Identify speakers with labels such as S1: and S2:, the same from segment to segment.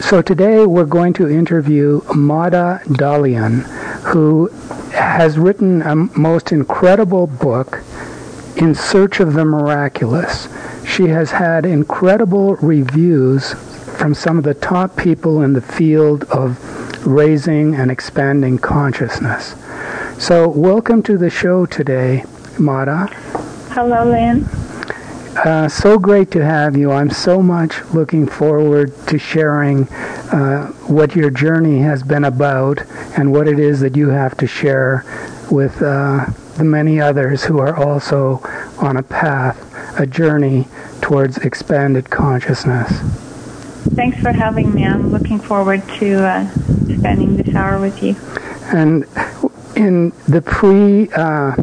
S1: so today we're going to interview Mada Dalian, who has written a most incredible book, In Search of the Miraculous. She has had incredible reviews from some of the top people in the field of raising and expanding consciousness. So, welcome to the show today, Mada.
S2: Hello, Lynn.
S1: Uh, so great to have you. I'm so much looking forward to sharing uh, what your journey has been about and what it is that you have to share with uh, the many others who are also on a path, a journey towards expanded consciousness.
S2: Thanks for having me. I'm looking forward to uh, spending this hour with you.
S1: And in the pre uh,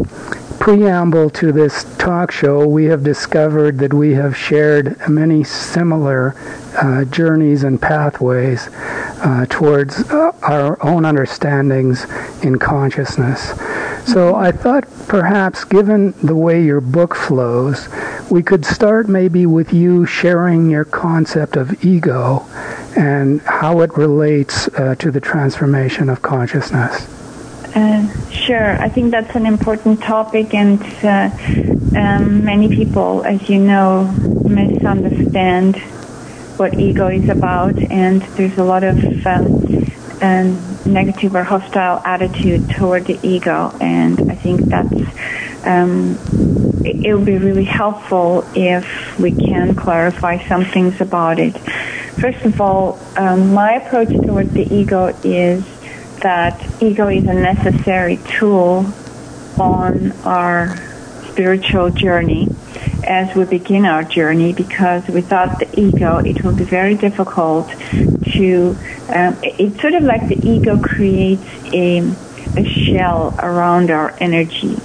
S1: preamble to this talk show, we have discovered that we have shared many similar uh, journeys and pathways uh, towards uh, our own understandings in consciousness. So I thought perhaps, given the way your book flows, we could start maybe with you sharing your concept of ego and how it relates uh, to the transformation of consciousness.
S2: Uh, sure. I think that's an important topic, and uh, um, many people, as you know, misunderstand what ego is about, and there's a lot of um, um, negative or hostile attitude toward the ego, and I think that's um, it, would be really helpful if we can clarify some things about it. First of all, um, my approach toward the ego is that ego is a necessary tool on our spiritual journey as we begin our journey because without the ego it will be very difficult to um, it's sort of like the ego creates a, a shell around our energy.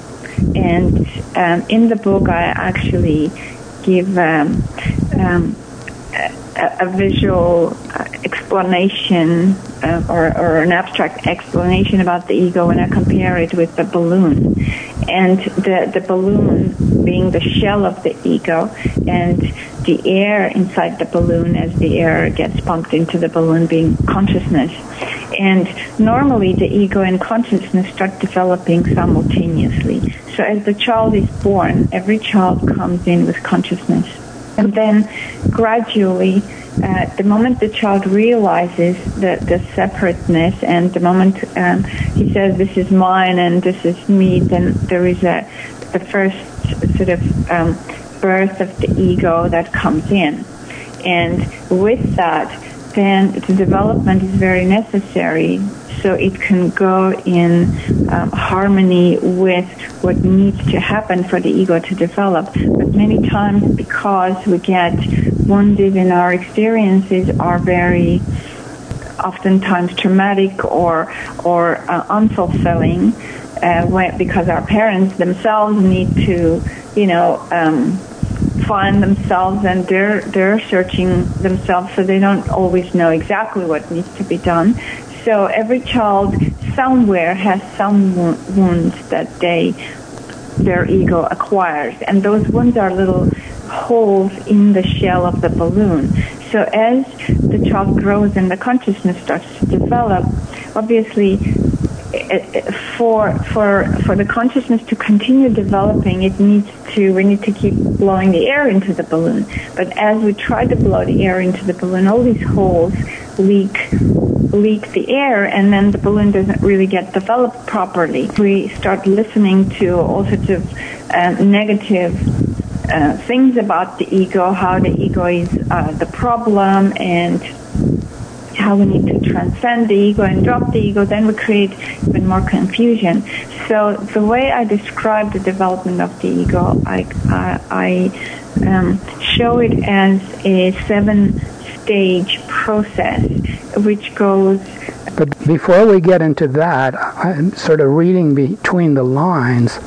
S2: And um, in the book i actually give um, um a, a visual explanation uh, or, or, an abstract explanation about the ego when I compare it with the balloon. And the, the balloon being the shell of the ego and the air inside the balloon as the air gets pumped into the balloon being consciousness. And normally the ego and consciousness start developing simultaneously. So as the child is born, every child comes in with consciousness and then gradually, uh, the moment the child realizes the, the separateness and the moment um, he says, this is mine and this is me, then there is a, the first sort of um, birth of the ego that comes in. And with that, then the development is very necessary so it can go in um, harmony with what needs to happen for the ego to develop. But many times, because we get wounded in our experiences, are very oftentimes traumatic or or uh, unfulfilling, uh, when, because our parents themselves need to, you know. Um, find themselves and they're they're searching themselves so they don't always know exactly what needs to be done so every child somewhere has some wounds that they their ego acquires, and those wounds are little holes in the shell of the balloon. So as the child grows and the consciousness starts to develop, obviously for for for the consciousness to continue developing, it needs to we need to keep blowing the air into the balloon. But as we try to blow the air into the balloon, all these holes leak leak the air and then the balloon doesn't really get developed properly. We start listening to all sorts of uh, negative uh, things about the ego, how the ego is uh, the problem and how we need to transcend the ego and drop the ego, then we create even more confusion. So the way I describe the development of the ego, I, I, I um, show it as a seven stage process which goes.
S1: But before we get into that, I'm sort of reading between the lines.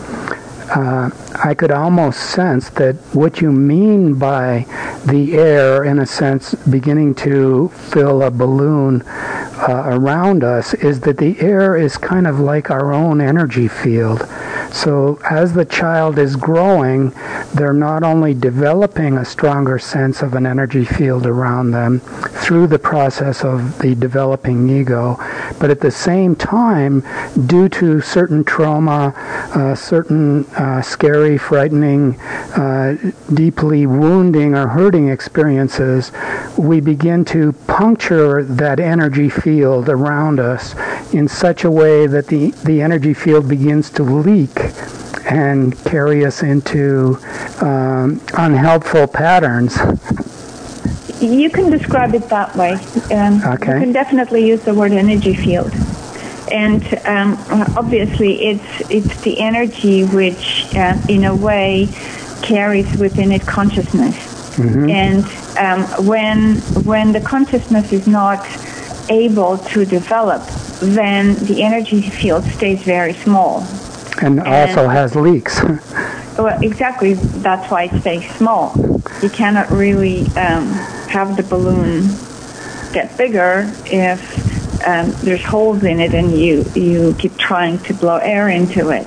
S1: Uh, I could almost sense that what you mean by the air, in a sense, beginning to fill a balloon uh, around us, is that the air is kind of like our own energy field. So as the child is growing, they're not only developing a stronger sense of an energy field around them through the process of the developing ego, but at the same time, due to certain trauma, uh, certain uh, scary, frightening, uh, deeply wounding or hurting experiences, we begin to puncture that energy field around us in such a way that the, the energy field begins to leak and carry us into um, unhelpful patterns.
S2: You can describe it that way. Um,
S1: okay.
S2: You can definitely use the word energy field. And um, obviously, it's it's the energy which, uh, in a way, carries within it consciousness.
S1: Mm-hmm.
S2: And um, when when the consciousness is not able to develop, then the energy field stays very small.
S1: And, and also has leaks.
S2: well, exactly. That's why it stays small. You cannot really um, have the balloon get bigger if um, there's holes in it and you you keep trying to blow air into it.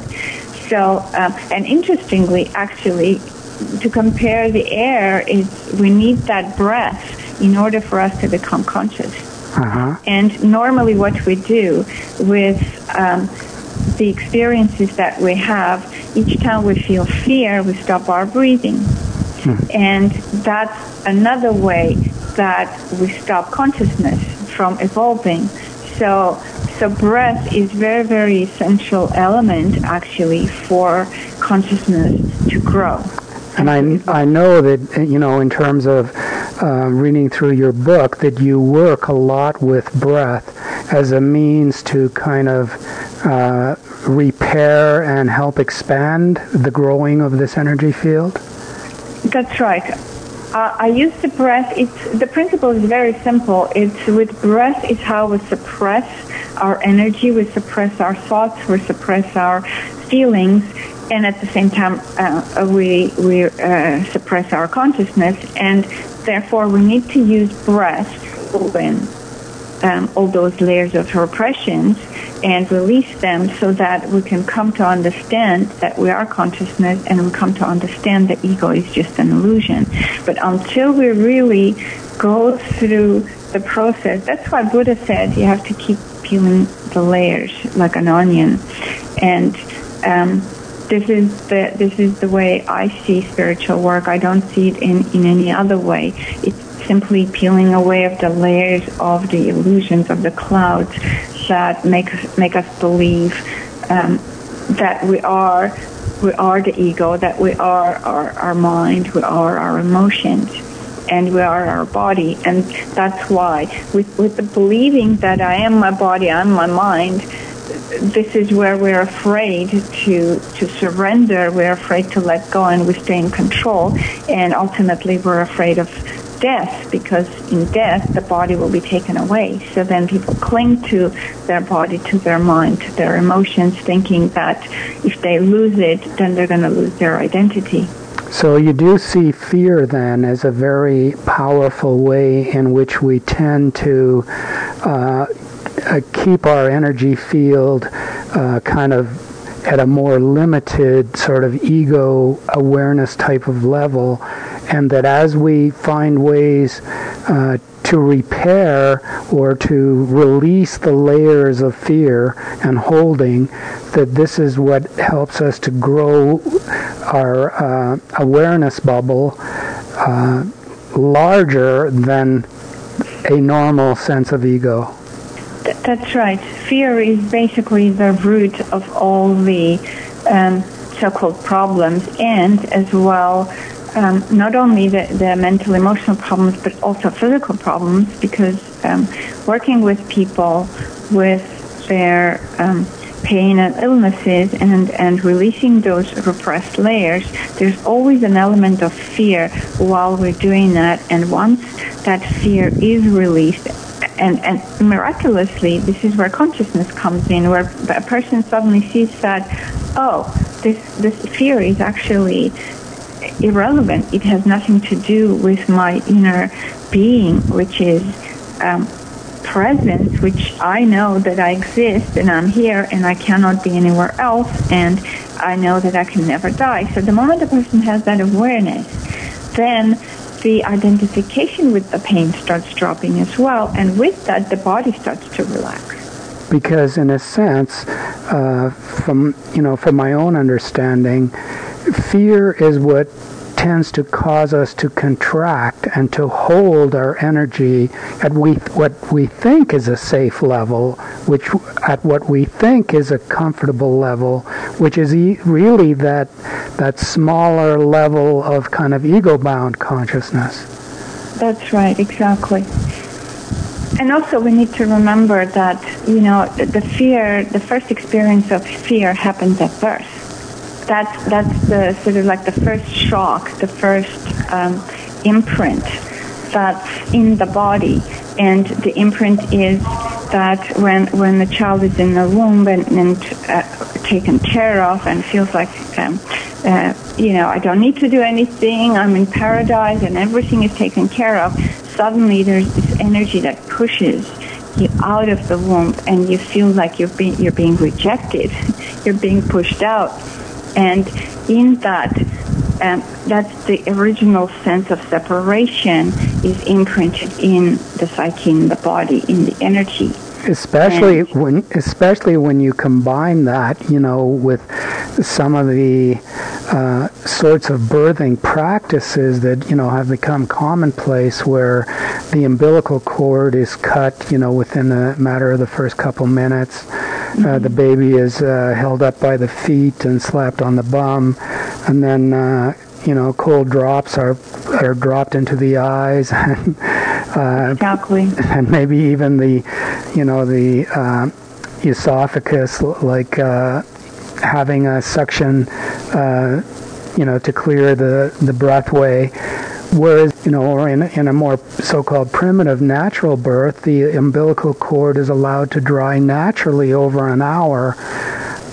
S2: So, um, and interestingly, actually, to compare the air is we need that breath in order for us to become conscious.
S1: Uh-huh.
S2: And normally, what we do with um, the experiences that we have, each time we feel fear, we stop our breathing.
S1: Hmm.
S2: And that's another way that we stop consciousness from evolving. So, so breath is very, very essential element actually for consciousness to grow.
S1: And I, I know that, you know, in terms of uh, reading through your book, that you work a lot with breath as a means to kind of uh, repair and help expand the growing of this energy field?
S2: That's right. Uh, I use the breath. It's the principle is very simple. It's with breath. It's how we suppress our energy, we suppress our thoughts, we suppress our feelings, and at the same time uh, we we uh, suppress our consciousness, and therefore we need to use breath to open um, all those layers of repressions and release them so that we can come to understand that we are consciousness and we come to understand that ego is just an illusion. But until we really go through the process, that's why Buddha said you have to keep peeling the layers like an onion. And um, this is the this is the way I see spiritual work. I don't see it in, in any other way. It's simply peeling away of the layers of the illusions of the clouds that make make us believe um, that we are we are the ego, that we are our, our mind, we are our emotions, and we are our body. And that's why, with, with the believing that I am my body, I'm my mind, this is where we're afraid to to surrender. We're afraid to let go, and we stay in control. And ultimately, we're afraid of death because in death the body will be taken away. So then people cling to their body, to their mind, to their emotions, thinking that if they lose it, then they're going to lose their identity.
S1: So you do see fear then as a very powerful way in which we tend to uh, uh, keep our energy field uh, kind of at a more limited sort of ego awareness type of level, and that as we find ways uh, to repair or to release the layers of fear and holding, that this is what helps us to grow our uh, awareness bubble uh, larger than a normal sense of ego.
S2: That's right. Fear is basically the root of all the um, so-called problems, and as well, um, not only the, the, mental, emotional problems, but also physical problems. Because um, working with people with their um, pain and illnesses and, and releasing those repressed layers, there's always an element of fear while we're doing that. And once that fear is released, and, and miraculously, this is where consciousness comes in, where a person suddenly sees that, oh, this, this fear is actually irrelevant. It has nothing to do with my inner being, which is um, presence, which I know that I exist and I'm here and I cannot be anywhere else. And I know that I can never die. So the moment a person has that awareness, then the identification with the pain starts dropping as well, and with that, the body starts to relax.
S1: Because, in a sense, uh, from you know, from my own understanding, fear is what tends to cause us to contract and to hold our energy at we, what we think is a safe level, which at what we think is a comfortable level, which is e- really that that smaller level of kind of ego-bound consciousness.
S2: That's right, exactly. And also, we need to remember that you know the fear, the first experience of fear happens at birth that's that's the sort of like the first shock, the first um, imprint that's in the body, and the imprint is that when when the child is in the womb and, and uh, taken care of and feels like um, uh, you know I don't need to do anything, I'm in paradise and everything is taken care of. Suddenly, there's this energy that pushes you out of the womb, and you feel like you're being you're being rejected, you're being pushed out and in that, um, that's the original sense of separation is imprinted in the psyche, in the body, in the energy.
S1: Especially and when, especially when you combine that, you know, with some of the uh, sorts of birthing practices that you know have become commonplace, where the umbilical cord is cut, you know, within a matter of the first couple minutes uh, the baby is uh, held up by the feet and slapped on the bum, and then uh, you know cold drops are are dropped into the eyes, and,
S2: uh, exactly.
S1: and maybe even the you know the uh, esophagus, like uh, having a suction, you know, to clear the the breathway Whereas, you know, or in, in a more so-called primitive natural birth, the umbilical cord is allowed to dry naturally over an hour,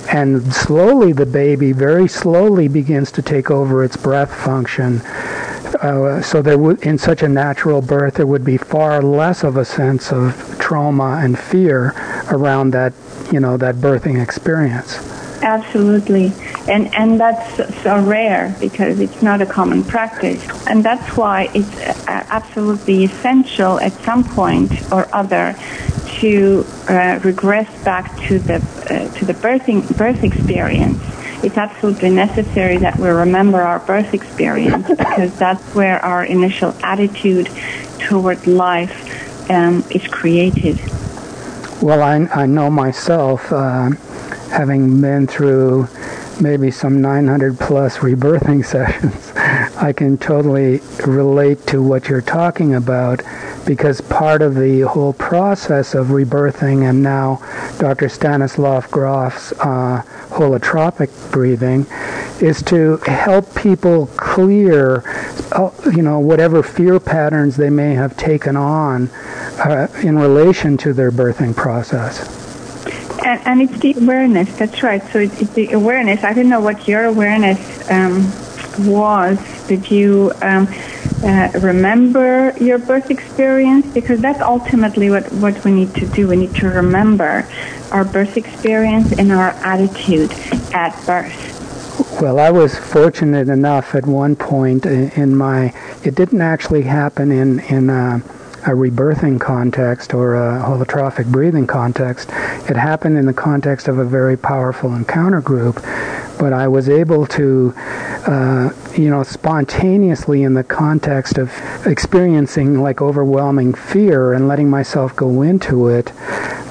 S1: and slowly the baby, very slowly, begins to take over its breath function. Uh, so there would, in such a natural birth, there would be far less of a sense of trauma and fear around that, you know, that birthing experience.
S2: Absolutely. And, and that's so rare because it's not a common practice. And that's why it's uh, absolutely essential at some point or other to uh, regress back to the, uh, to the birthing, birth experience. It's absolutely necessary that we remember our birth experience because that's where our initial attitude toward life um, is created.
S1: Well, I, I know myself. Uh, having been through maybe some 900 plus rebirthing sessions, I can totally relate to what you're talking about because part of the whole process of rebirthing and now Dr. Stanislav Grof's uh, holotropic breathing is to help people clear, uh, you know, whatever fear patterns they may have taken on uh, in relation to their birthing process.
S2: And, and it's the awareness. That's right. So it's, it's the awareness. I don't know what your awareness um, was. Did you um, uh, remember your birth experience? Because that's ultimately what, what we need to do. We need to remember our birth experience and our attitude at birth.
S1: Well, I was fortunate enough at one point in my. It didn't actually happen in in. Uh, a rebirthing context or a holotropic breathing context. It happened in the context of a very powerful encounter group, but I was able to, uh, you know, spontaneously in the context of experiencing like overwhelming fear and letting myself go into it.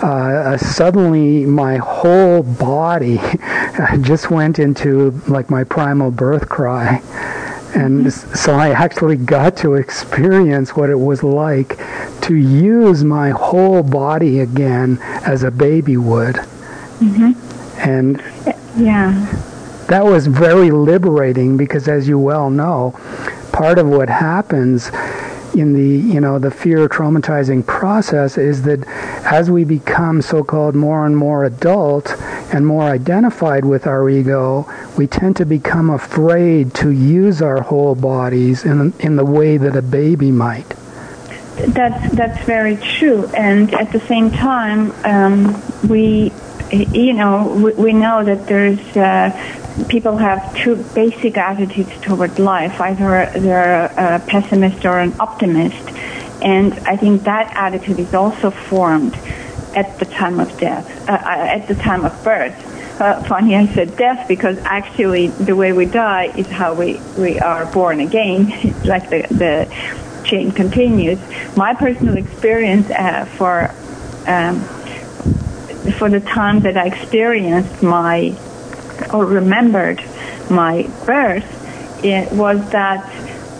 S1: Uh, suddenly, my whole body just went into like my primal birth cry and so I actually got to experience what it was like to use my whole body again as a baby would.
S2: Mm-hmm.
S1: And
S2: yeah.
S1: That was very liberating because as you well know, part of what happens in the you know the fear traumatizing process is that as we become so-called more and more adult and more identified with our ego, we tend to become afraid to use our whole bodies in in the way that a baby might.
S2: That's that's very true, and at the same time, um, we you know we, we know that there's. Uh, people have two basic attitudes toward life. Either they're a pessimist or an optimist. And I think that attitude is also formed at the time of death, uh, uh, at the time of birth. Uh, funny I said death because actually the way we die is how we, we are born again. like the, the chain continues. My personal experience uh, for um, for the time that I experienced my or remembered my birth, it was that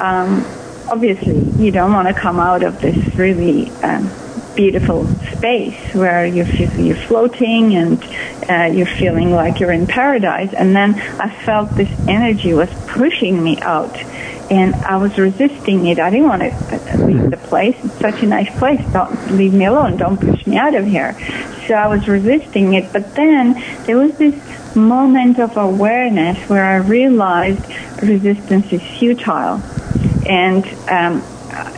S2: um, obviously you don't want to come out of this really um, beautiful space where you feel you're floating and uh, you're feeling like you're in paradise. And then I felt this energy was pushing me out. And I was resisting it. I didn't want to leave the place. It's such a nice place. Don't leave me alone. Don't push me out of here. So I was resisting it. But then there was this moment of awareness where I realized resistance is futile and um,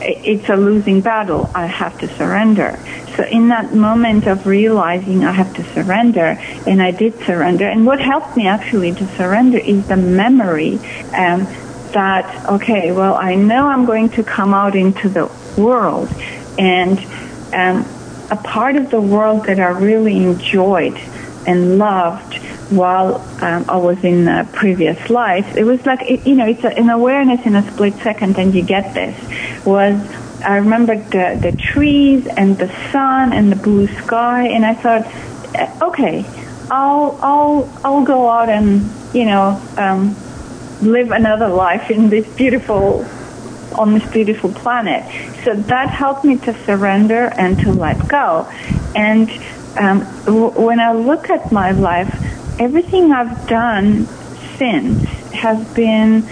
S2: it's a losing battle. I have to surrender. So in that moment of realizing I have to surrender, and I did surrender, and what helped me actually to surrender is the memory um, that, okay, well, I know I'm going to come out into the world, and um, a part of the world that I really enjoyed and loved while um, I was in a previous life. It was like, it, you know, it's a, an awareness in a split second and you get this. Was I remembered the, the trees and the sun and the blue sky and I thought, uh, okay, I'll, I'll, I'll go out and, you know, um, live another life in this beautiful on this beautiful planet. So that helped me to surrender and to let go. And um, w- when I look at my life, everything I've done since has been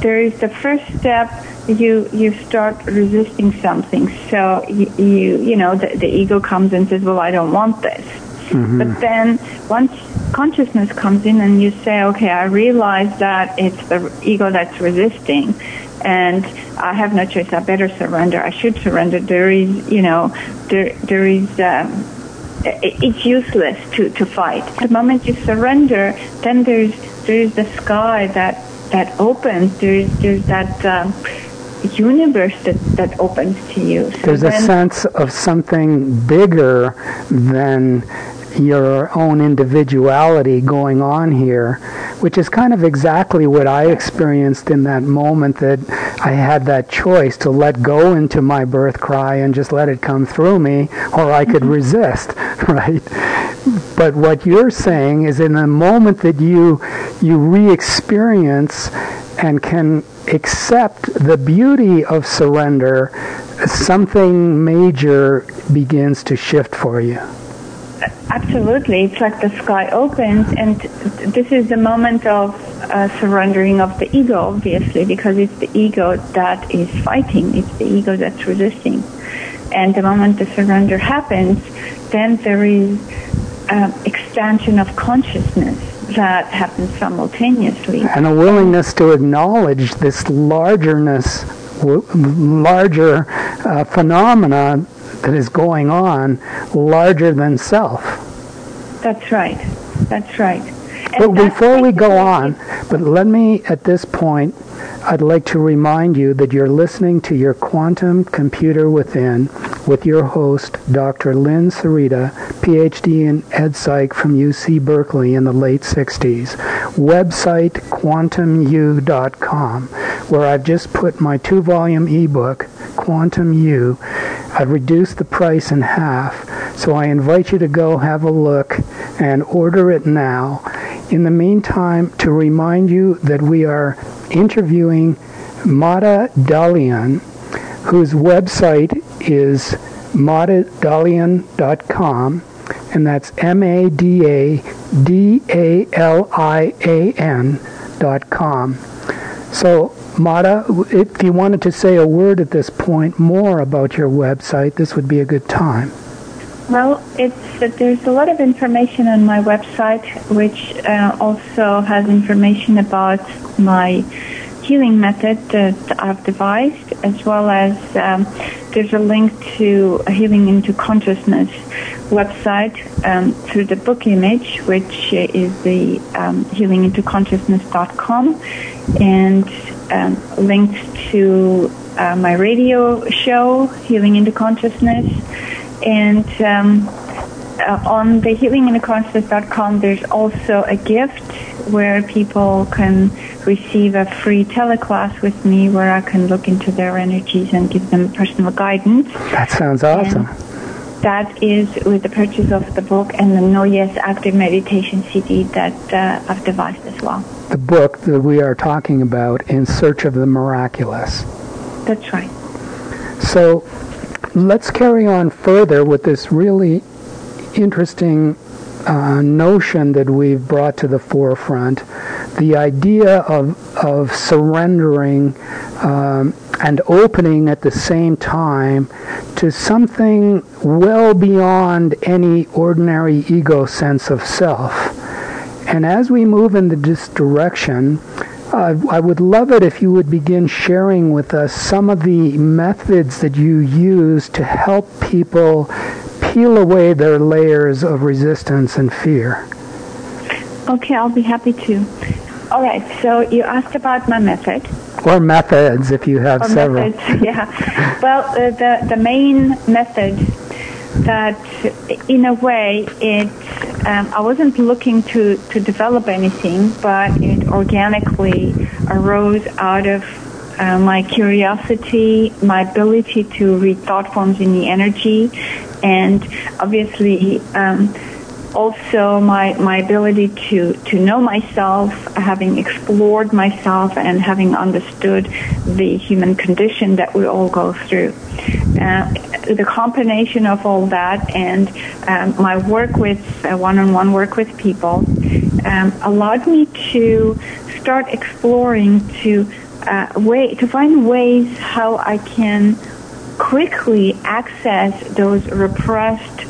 S2: there is the first step you you start resisting something. So you you, you know the, the ego comes and says well I don't want this. Mm-hmm. but then once consciousness comes in and you say okay I realize that it's the ego that's resisting and I have no choice. I better surrender. I should surrender. There is you know there there is um, it's useless to, to fight. The moment you surrender, then there's there's the sky that that opens. There's there's that um, universe that, that opens to you.
S1: So there's a sense of something bigger than your own individuality going on here, which is kind of exactly what I experienced in that moment that I had that choice to let go into my birth cry and just let it come through me, or I could mm-hmm. resist, right? But what you're saying is in the moment that you you re-experience and can accept the beauty of surrender, something major begins to shift for you.
S2: Absolutely. It's like the sky opens, and this is the moment of uh, surrendering of the ego, obviously, because it's the ego that is fighting, it's the ego that's resisting. And the moment the surrender happens, then there is um, expansion of consciousness that happens simultaneously.
S1: And a willingness to acknowledge this largerness, larger uh, phenomena that is going on larger than self.
S2: That's right. That's right.
S1: but before we go on, but let me at this point, I'd like to remind you that you're listening to your Quantum Computer Within with your host, Dr. Lynn Sarita, PhD in Ed Psych from UC Berkeley in the late 60s. Website quantumu.com, where I've just put my two volume ebook, Quantum You. I've reduced the price in half, so I invite you to go have a look and order it now. In the meantime, to remind you that we are interviewing Mada Dalian, whose website is madadalian.com, and that's M A D A D A L I A N dot. So, Mata, if you wanted to say a word at this point more about your website, this would be a good time.
S2: Well, it's there's a lot of information on my website, which uh, also has information about my healing method that I've devised, as well as um, there's a link to a Healing into Consciousness website um, through the book image, which is the um, healingintoconsciousness.com, and um, linked to uh, my radio show, Healing into Consciousness, and um, uh, on the there's also a gift where people can receive a free teleclass with me where I can look into their energies and give them personal guidance.
S1: That sounds awesome.
S2: And that is with the purchase of the book and the No Yes Active Meditation CD that uh, I've devised as well.
S1: The book that we are talking about, In Search of the Miraculous.
S2: That's right.
S1: So let's carry on further with this really interesting uh, notion that we've brought to the forefront the idea of, of surrendering um, and opening at the same time to something well beyond any ordinary ego sense of self. And as we move in this direction, uh, I would love it if you would begin sharing with us some of the methods that you use to help people peel away their layers of resistance and fear.
S2: Okay, I'll be happy to. All right, so you asked about my method.
S1: Or methods, if you have
S2: or
S1: several.
S2: Methods, yeah. well, uh, the, the main method that, in a way, it um, I wasn't looking to, to develop anything, but it organically arose out of uh, my curiosity, my ability to read thought forms in the energy, and obviously um, also my my ability to to know myself, having explored myself and having understood the human condition that we all go through. Uh, the combination of all that and um, my work with uh, one-on-one work with people um, allowed me to start exploring to uh, way to find ways how I can quickly access those repressed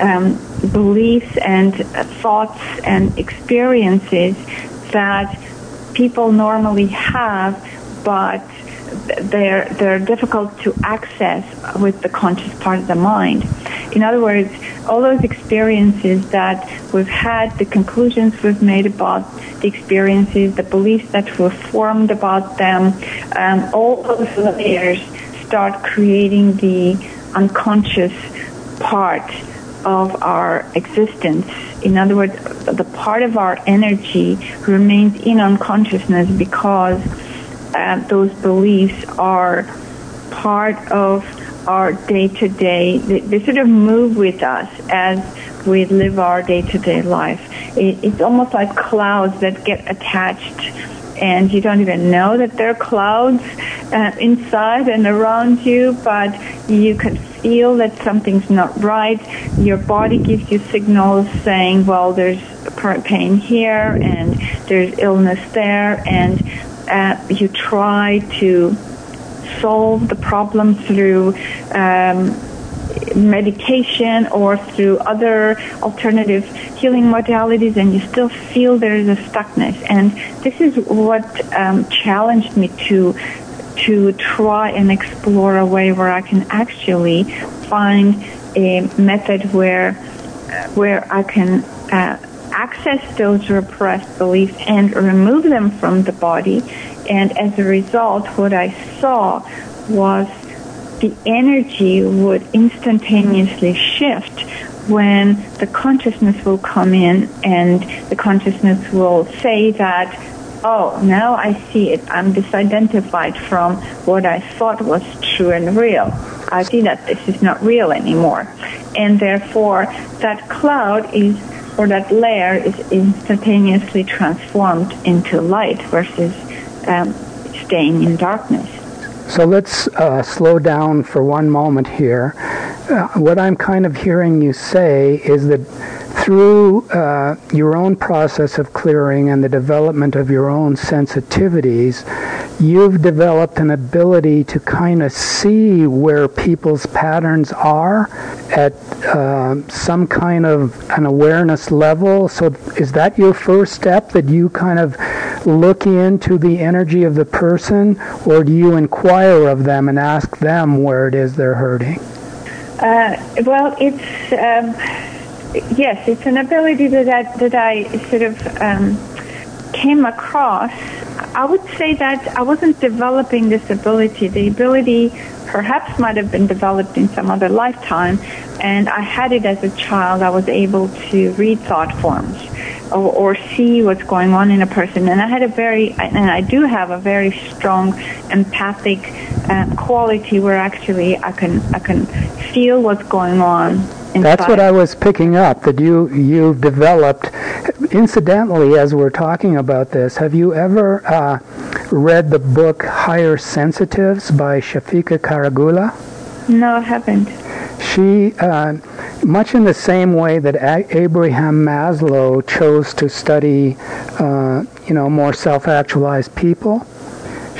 S2: um, beliefs and thoughts and experiences that people normally have, but they're they're difficult to access with the conscious part of the mind. In other words, all those experiences that we've had, the conclusions we've made about the experiences, the beliefs that we've formed about them, um, all those layers start creating the unconscious part of our existence. In other words, the part of our energy remains in unconsciousness because uh, those beliefs are part of our day to day. They sort of move with us as we live our day to day life. It, it's almost like clouds that get attached and you don't even know that they're clouds uh, inside and around you, but you can feel that something's not right. Your body gives you signals saying, well, there's pain here and there's illness there, and uh, you try to solve the problem through um, medication or through other alternative healing modalities and you still feel there is a stuckness. And this is what um, challenged me to to try and explore a way where I can actually find a method where where I can uh, access those repressed beliefs and remove them from the body. And as a result, what I saw was the energy would instantaneously shift when the consciousness will come in and the consciousness will say that, oh, now I see it. I'm disidentified from what I thought was true and real. I see that this is not real anymore. And therefore, that cloud is, or that layer is instantaneously transformed into light versus um, staying in darkness.
S1: So let's uh, slow down for one moment here. Uh, what I'm kind of hearing you say is that through uh, your own process of clearing and the development of your own sensitivities, you've developed an ability to kind of see where people's patterns are at uh, some kind of an awareness level. So, is that your first step that you kind of look into the energy of the person, or do you inquire of them and ask them where it is they're hurting?
S2: Uh, well, it's um, yes, it's an ability that I, that I sort of um, came across. I would say that I wasn't developing this ability. The ability perhaps might have been developed in some other lifetime, and I had it as a child. I was able to read thought forms or, or see what's going on in a person, and I had a very, and I do have a very strong empathic uh, quality where actually I can I can feel what's going on Inside.
S1: That's what I was picking up that you you've developed. Incidentally, as we're talking about this, have you ever uh, read the book Higher Sensitives by Shafica Karagulla?
S2: No, I haven't.
S1: She, uh, much in the same way that Abraham Maslow chose to study, uh, you know, more self-actualized people,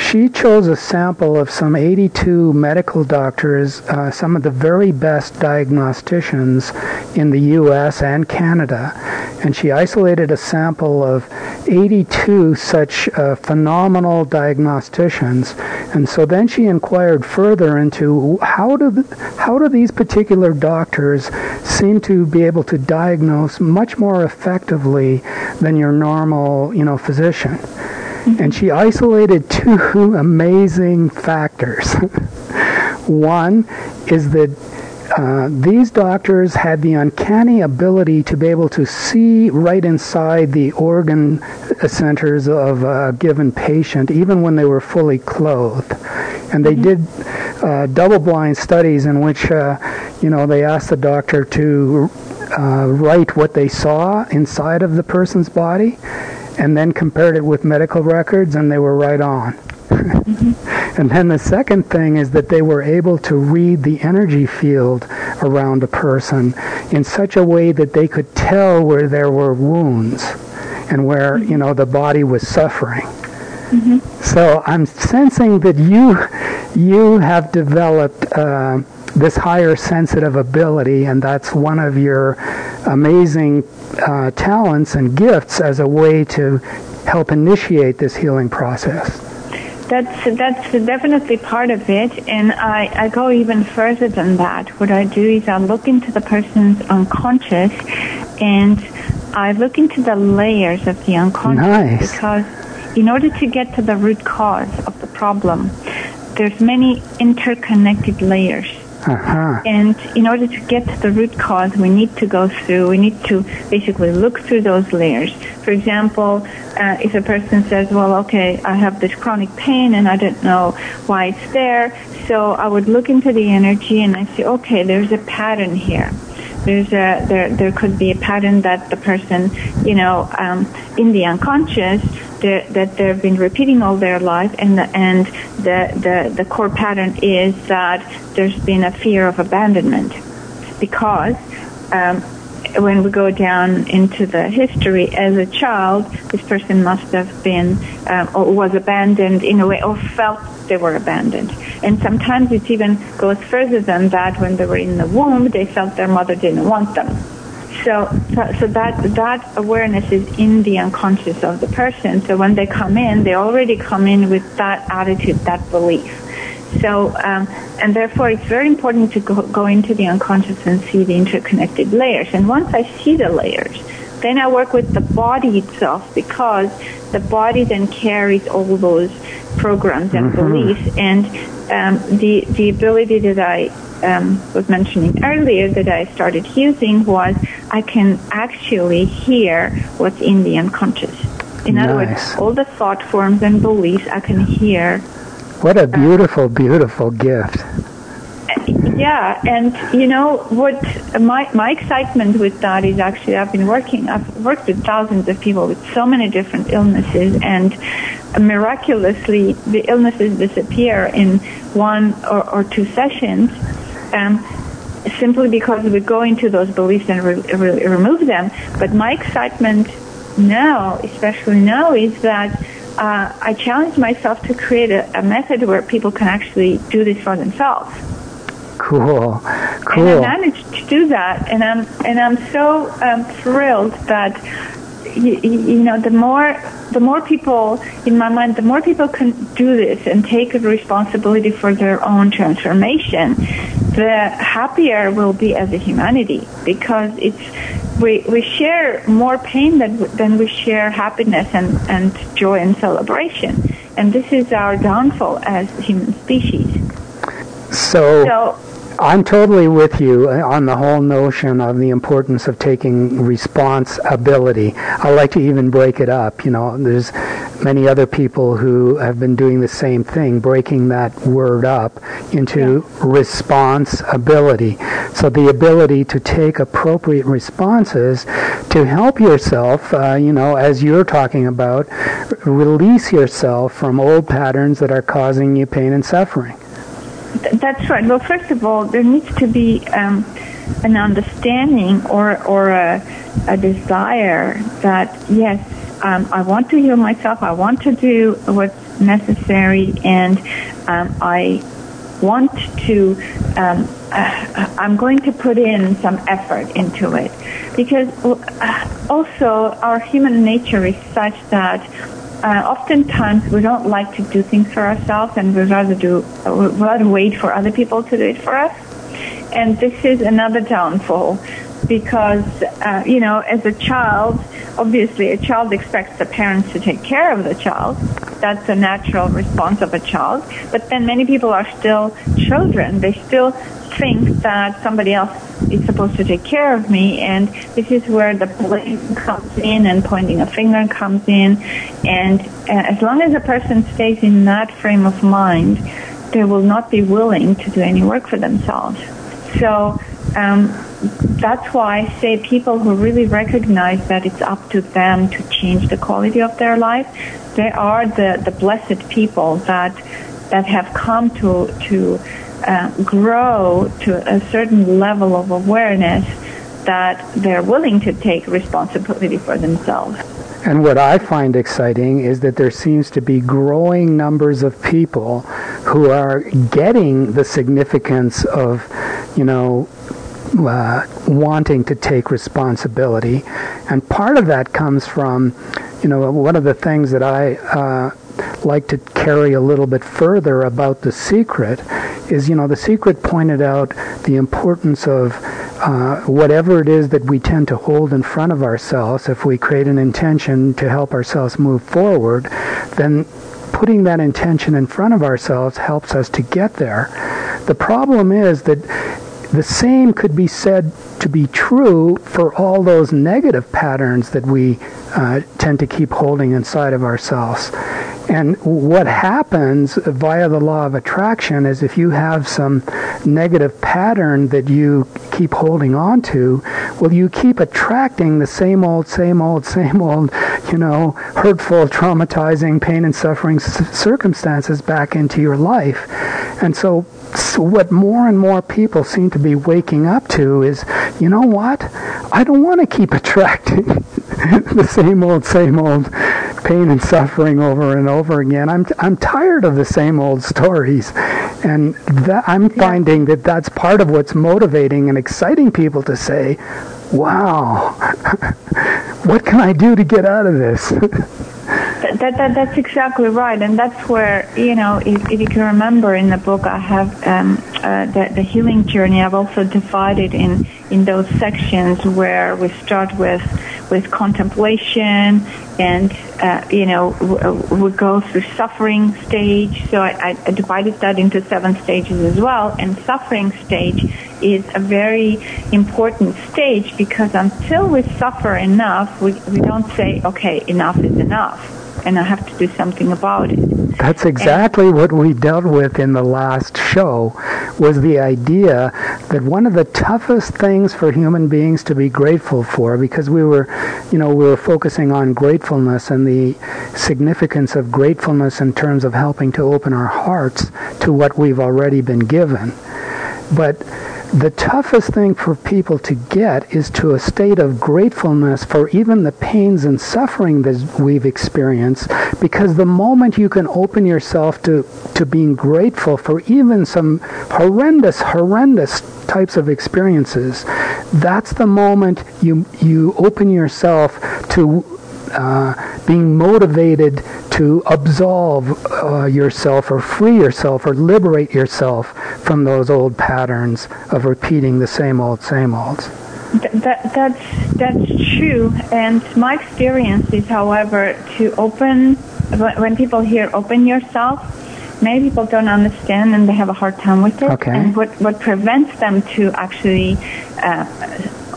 S1: she chose a sample of some 82 medical doctors, uh, some of the very best diagnosticians in the U.S. and Canada, and she isolated a sample of 82 such uh, phenomenal diagnosticians. And so then she inquired further into how do the, how do these particular doctors seem to be able to diagnose much more effectively than your normal, you know, physician. And she isolated two amazing factors. One is that uh, these doctors had the uncanny ability to be able to see right inside the organ centers of a given patient, even when they were fully clothed. And they did uh, double-blind studies in which, uh, you know, they asked the doctor to uh, write what they saw inside of the person's body, and then compared it with medical records, and they were right on. Mm-hmm. and then the second thing is that they were able to read the energy field around a person in such a way that they could tell where there were wounds and where, mm-hmm. you know, the body was suffering. Mm-hmm. So I'm sensing that you you have developed uh, this higher sensitive ability, and that's one of your amazing uh, talents and gifts as a way to help initiate this healing process
S2: that's that's definitely part of it, and I, I go even further than that. What I do is I look into the person's unconscious, and I look into the layers of the unconscious
S1: nice.
S2: because in order to get to the root cause of the problem, there's many interconnected layers.
S1: Uh-huh.
S2: And in order to get to the root cause, we need to go through, we need to basically look through those layers. For example, uh, if a person says, well, okay, I have this chronic pain and I don't know why it's there, so I would look into the energy and I say, okay, there's a pattern here there's a there there could be a pattern that the person you know um, in the unconscious that they've been repeating all their life, and the, and the, the the core pattern is that there's been a fear of abandonment, because um, when we go down into the history as a child, this person must have been um, or was abandoned in a way, or felt they were abandoned. And sometimes it even goes further than that. When they were in the womb, they felt their mother didn't want them. So, so, that that awareness is in the unconscious of the person. So when they come in, they already come in with that attitude, that belief. So, um, and therefore, it's very important to go, go into the unconscious and see the interconnected layers. And once I see the layers, then I work with the body itself because the body then carries all those programs and mm-hmm. beliefs and um, the the ability that I um, was mentioning earlier that I started using was I can actually hear what's in the unconscious. In nice. other words, all the thought forms and beliefs I can hear.
S1: What a beautiful, beautiful gift.
S2: Yeah, and you know what? My my excitement with that is actually I've been working. I've worked with thousands of people with so many different illnesses, and miraculously the illnesses disappear in one or, or two sessions um, simply because we go into those beliefs and re- re- remove them. But my excitement now, especially now, is that uh, I challenge myself to create a, a, method where people can actually do this for themselves.
S1: Cool, cool.
S2: And I managed to do that, and I'm and I'm so um, thrilled that you, you know, the more the more people, in my mind, the more people can do this and take responsibility for their own transformation, the happier we'll be as a humanity because it's we, we share more pain than, than we share happiness and, and joy and celebration. And this is our downfall as human species.
S1: So, so I'm totally with you on the whole notion of the importance of taking responsibility. I like to even break it up. You know, there's many other people who have been doing the same thing, breaking that word up into yeah. responsibility. So the ability to take appropriate responses to help yourself, uh, you know, as you're talking about, release yourself from old patterns that are causing you pain and suffering.
S2: That's right. Well, first of all, there needs to be um, an understanding or or a, a desire that yes, um, I want to heal myself. I want to do what's necessary, and um, I want to. Um, uh, I'm going to put in some effort into it because uh, also our human nature is such that uh, oftentimes we don't like to do things for ourselves and we'd rather do uh, we'd rather wait for other people to do it for us. And this is another downfall because uh, you know as a child obviously a child expects the parents to take care of the child. That's a natural response of a child. But then many people are still children. They still think that somebody else is supposed to take care of me and this is where the blame comes in and pointing a finger comes in. And uh, as long as a person stays in that frame of mind they will not be willing to do any work for themselves. So um, that's why I say people who really recognize that it's up to them to change the quality of their life, they are the, the blessed people that that have come to to uh, grow to a certain level of awareness that they're willing to take responsibility for themselves.
S1: And what I find exciting is that there seems to be growing numbers of people who are getting the significance of, you know, uh, wanting to take responsibility. And part of that comes from, you know, one of the things that I uh, like to carry a little bit further about the secret is, you know, the secret pointed out the importance of uh, whatever it is that we tend to hold in front of ourselves, if we create an intention to help ourselves move forward, then putting that intention in front of ourselves helps us to get there. The problem is that the same could be said to be true for all those negative patterns that we uh, tend to keep holding inside of ourselves. And what happens via the law of attraction is if you have some negative pattern that you keep holding on to, well, you keep attracting the same old, same old, same old, you know, hurtful, traumatizing, pain and suffering circumstances back into your life. And so so what more and more people seem to be waking up to is, you know what? I don't want to keep attracting the same old, same old pain and suffering over and over again. I'm I'm tired of the same old stories, and that, I'm finding that that's part of what's motivating and exciting people to say, "Wow, what can I do to get out of this?"
S2: that, that, that's exactly right, and that's where you know if, if you can remember in the book I have um, uh, the, the healing journey. I've also divided in in those sections where we start with with contemplation and uh, you know we go through suffering stage. So I, I divided that into seven stages as well, and suffering stage is a very important stage because until we suffer enough, we, we don't say, okay, enough is enough and I have to do something about it.
S1: That's exactly and, what we dealt with in the last show was the idea that one of the toughest things for human beings to be grateful for because we were you know we were focusing on gratefulness and the significance of gratefulness in terms of helping to open our hearts to what we've already been given. But the toughest thing for people to get is to a state of gratefulness for even the pains and suffering that we've experienced because the moment you can open yourself to, to being grateful for even some horrendous, horrendous types of experiences, that's the moment you, you open yourself to uh, being motivated to absolve uh, yourself or free yourself or liberate yourself from those old patterns of repeating the same old, same old.
S2: That, that's that's true, and my experience is, however, to open when people hear "open yourself," many people don't understand and they have a hard time with it.
S1: Okay.
S2: And what what prevents them to actually uh,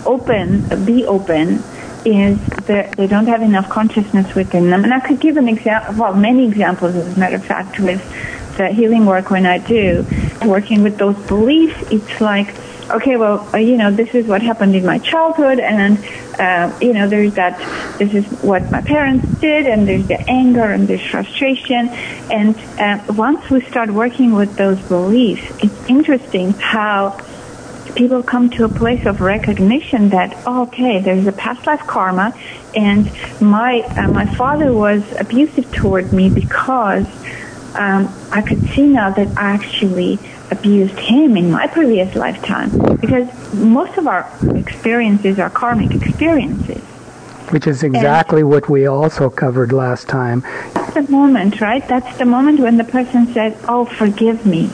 S2: open, be open, is that they don't have enough consciousness within them. And I could give an example, well, many examples, as a matter of fact, with the healing work when I do, working with those beliefs, it's like okay, well, uh, you know, this is what happened in my childhood, and uh, you know, there's that. This is what my parents did, and there's the anger and there's frustration, and uh, once we start working with those beliefs, it's interesting how people come to a place of recognition that oh, okay, there's a past life karma, and my uh, my father was abusive toward me because um, I could see now that I actually abused him in my previous lifetime because most of our experiences are karmic experiences.
S1: Which is exactly and what we also covered last time.
S2: That's the moment, right? That's the moment when the person says, Oh, forgive me.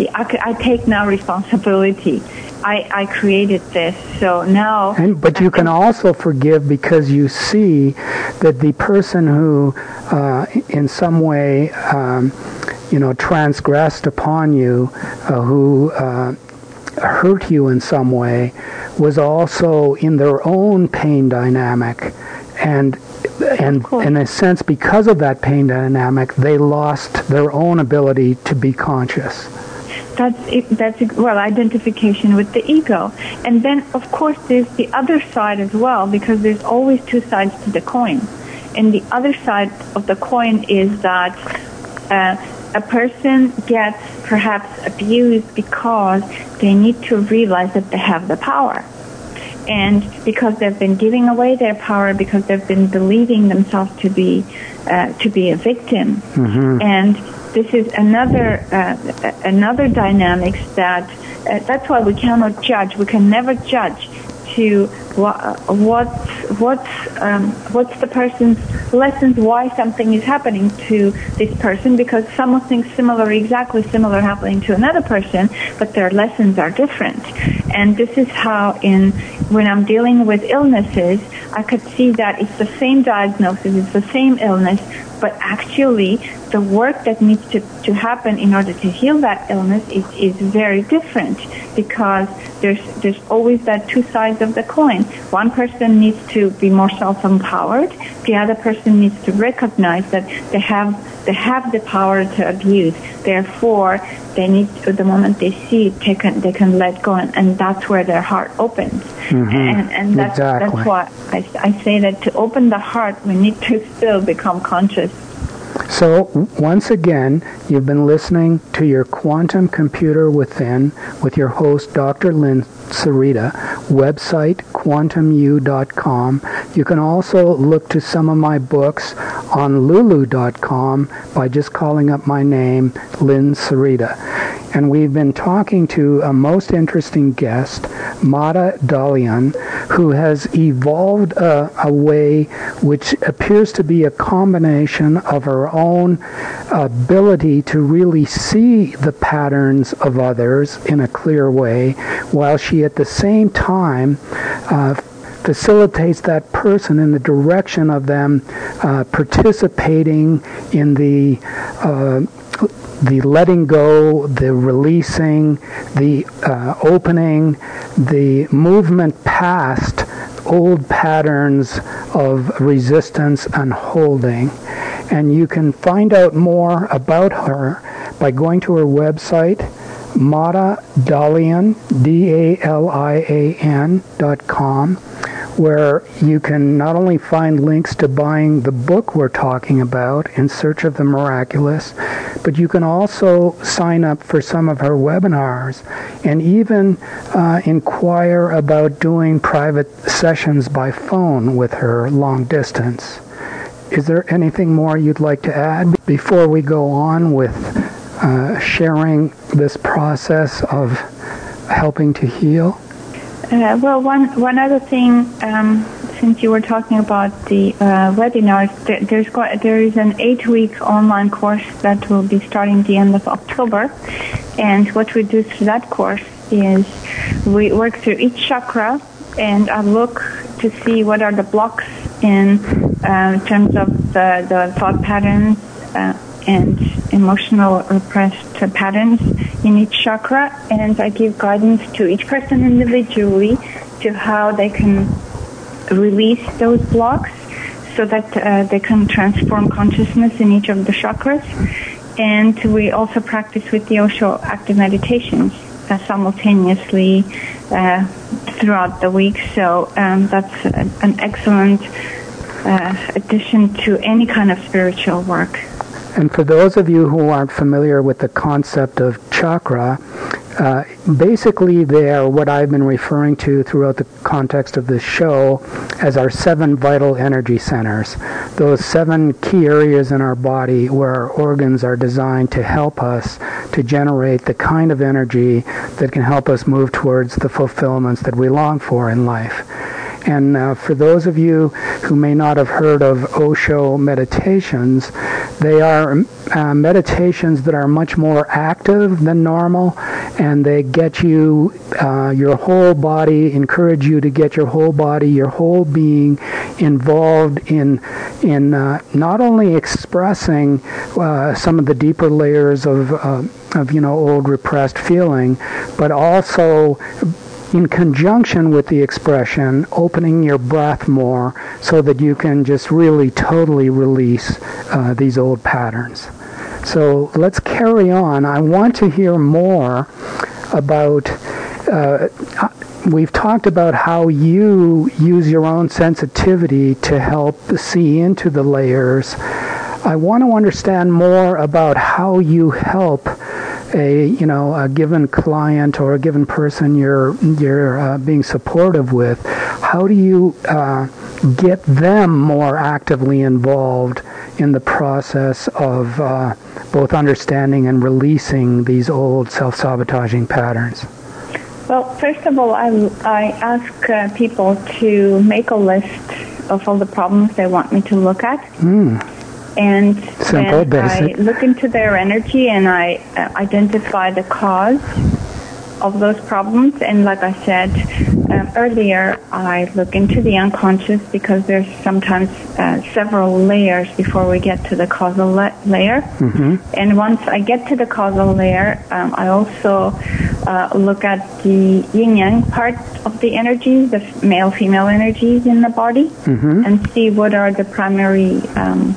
S2: I, I take now responsibility. I, I created this, so now.
S1: And, but you can also forgive because you see that the person who, uh, in some way, um, you know, transgressed upon you, uh, who uh, hurt you in some way, was also in their own pain dynamic, and and in a sense, because of that pain dynamic, they lost their own ability to be conscious.
S2: That's it, that's well identification with the ego, and then of course there's the other side as well because there's always two sides to the coin, and the other side of the coin is that. Uh, a person gets perhaps abused because they need to realize that they have the power. And because they've been giving away their power, because they've been believing themselves to be uh, to be a victim,
S1: mm-hmm.
S2: and this is another uh, another dynamics that uh, that's why we cannot judge. We can never judge to what what's what's um, what's the person's lessons why something is happening to this person because something similar exactly similar happening to another person but their lessons are different and this is how in when I'm dealing with illnesses I could see that it's the same diagnosis it's the same illness but actually the work that needs to, to happen in order to heal that illness is, is very different because there's there's always that two sides of the coin. One person needs to be more self-empowered. The other person needs to recognize that they have they have the power to abuse. Therefore, they need to, the moment they see it, they can they can let go, and, and that's where their heart opens.
S1: Mm-hmm.
S2: And and that's
S1: exactly.
S2: that's why I, I say that to open the heart, we need to still become conscious
S1: so, once again, you've been listening to your Quantum Computer Within with your host, Dr. Lynn Sarita, website quantumu.com. You can also look to some of my books on lulu.com by just calling up my name, Lynn Sarita. And we've been talking to a most interesting guest, Mada Dalian, who has evolved a, a way which appears to be a combination of her own ability to really see the patterns of others in a clear way, while she at the same time uh, facilitates that person in the direction of them uh, participating in the uh, the letting go, the releasing, the uh, opening, the movement past old patterns of resistance and holding. And you can find out more about her by going to her website, Mada Dalian, D-A-L-I-A-N dot com, where you can not only find links to buying the book we're talking about, In Search of the Miraculous, but you can also sign up for some of her webinars and even uh, inquire about doing private sessions by phone with her long distance. Is there anything more you'd like to add before we go on with uh, sharing this process of helping to heal?
S2: Uh, well, one one other thing um, since you were talking about the uh, webinars, there's there is an eight-week online course that will be starting the end of October, and what we do through that course is we work through each chakra and I look to see what are the blocks in, uh, terms of the, the thought patterns uh, and emotional repressed patterns in each chakra, and I give guidance to each person individually to how they can release those blocks so that uh, they can transform consciousness in each of the chakras. And we also practice with the Osho active meditations uh, simultaneously uh, throughout the week. So um, that's an excellent uh, addition to any kind of spiritual work.
S1: And for those of you who aren't familiar with the concept of chakra, uh, basically they are what I've been referring to throughout the context of this show as our seven vital energy centers. Those seven key areas in our body where our organs are designed to help us to generate the kind of energy that can help us move towards the fulfillments that we long for in life. And uh, for those of you who may not have heard of Osho meditations, they are uh, meditations that are much more active than normal, and they get you, uh, your whole body, encourage you to get your whole body, your whole being involved in, in uh, not only expressing uh, some of the deeper layers of, uh, of, you know, old repressed feeling, but also in conjunction with the expression, opening your breath more so that you can just really totally release uh, these old patterns. So let's carry on. I want to hear more about. Uh, we've talked about how you use your own sensitivity to help see into the layers. I want to understand more about how you help a you know a given client or a given person you're you're uh, being supportive with, how do you uh, get them more actively involved in the process of uh, both understanding and releasing these old self-sabotaging patterns?
S2: Well, first of all, I, I ask uh, people to make a list of all the problems they want me to look at.
S1: Mm
S2: and
S1: Simple,
S2: then I look into their energy and I uh, identify the cause of those problems. And like I said um, earlier, I look into the unconscious because there's sometimes uh, several layers before we get to the causal la- layer.
S1: Mm-hmm.
S2: And once I get to the causal layer, um, I also uh, look at the yin yang part of the energies, the male female energies in the body,
S1: mm-hmm.
S2: and see what are the primary. Um,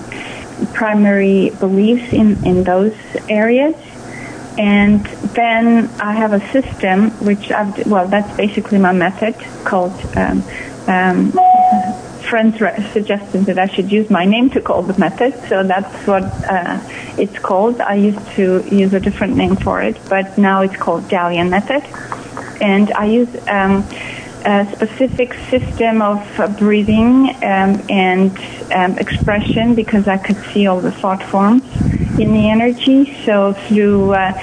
S2: primary beliefs in, in those areas. And then I have a system which I've, well, that's basically my method called, um, um, friends suggested that I should use my name to call the method, so that's what uh, it's called. I used to use a different name for it, but now it's called Dalian method. And I use um, a specific system of uh, breathing um, and um, expression because I could see all the thought forms in the energy. So through uh,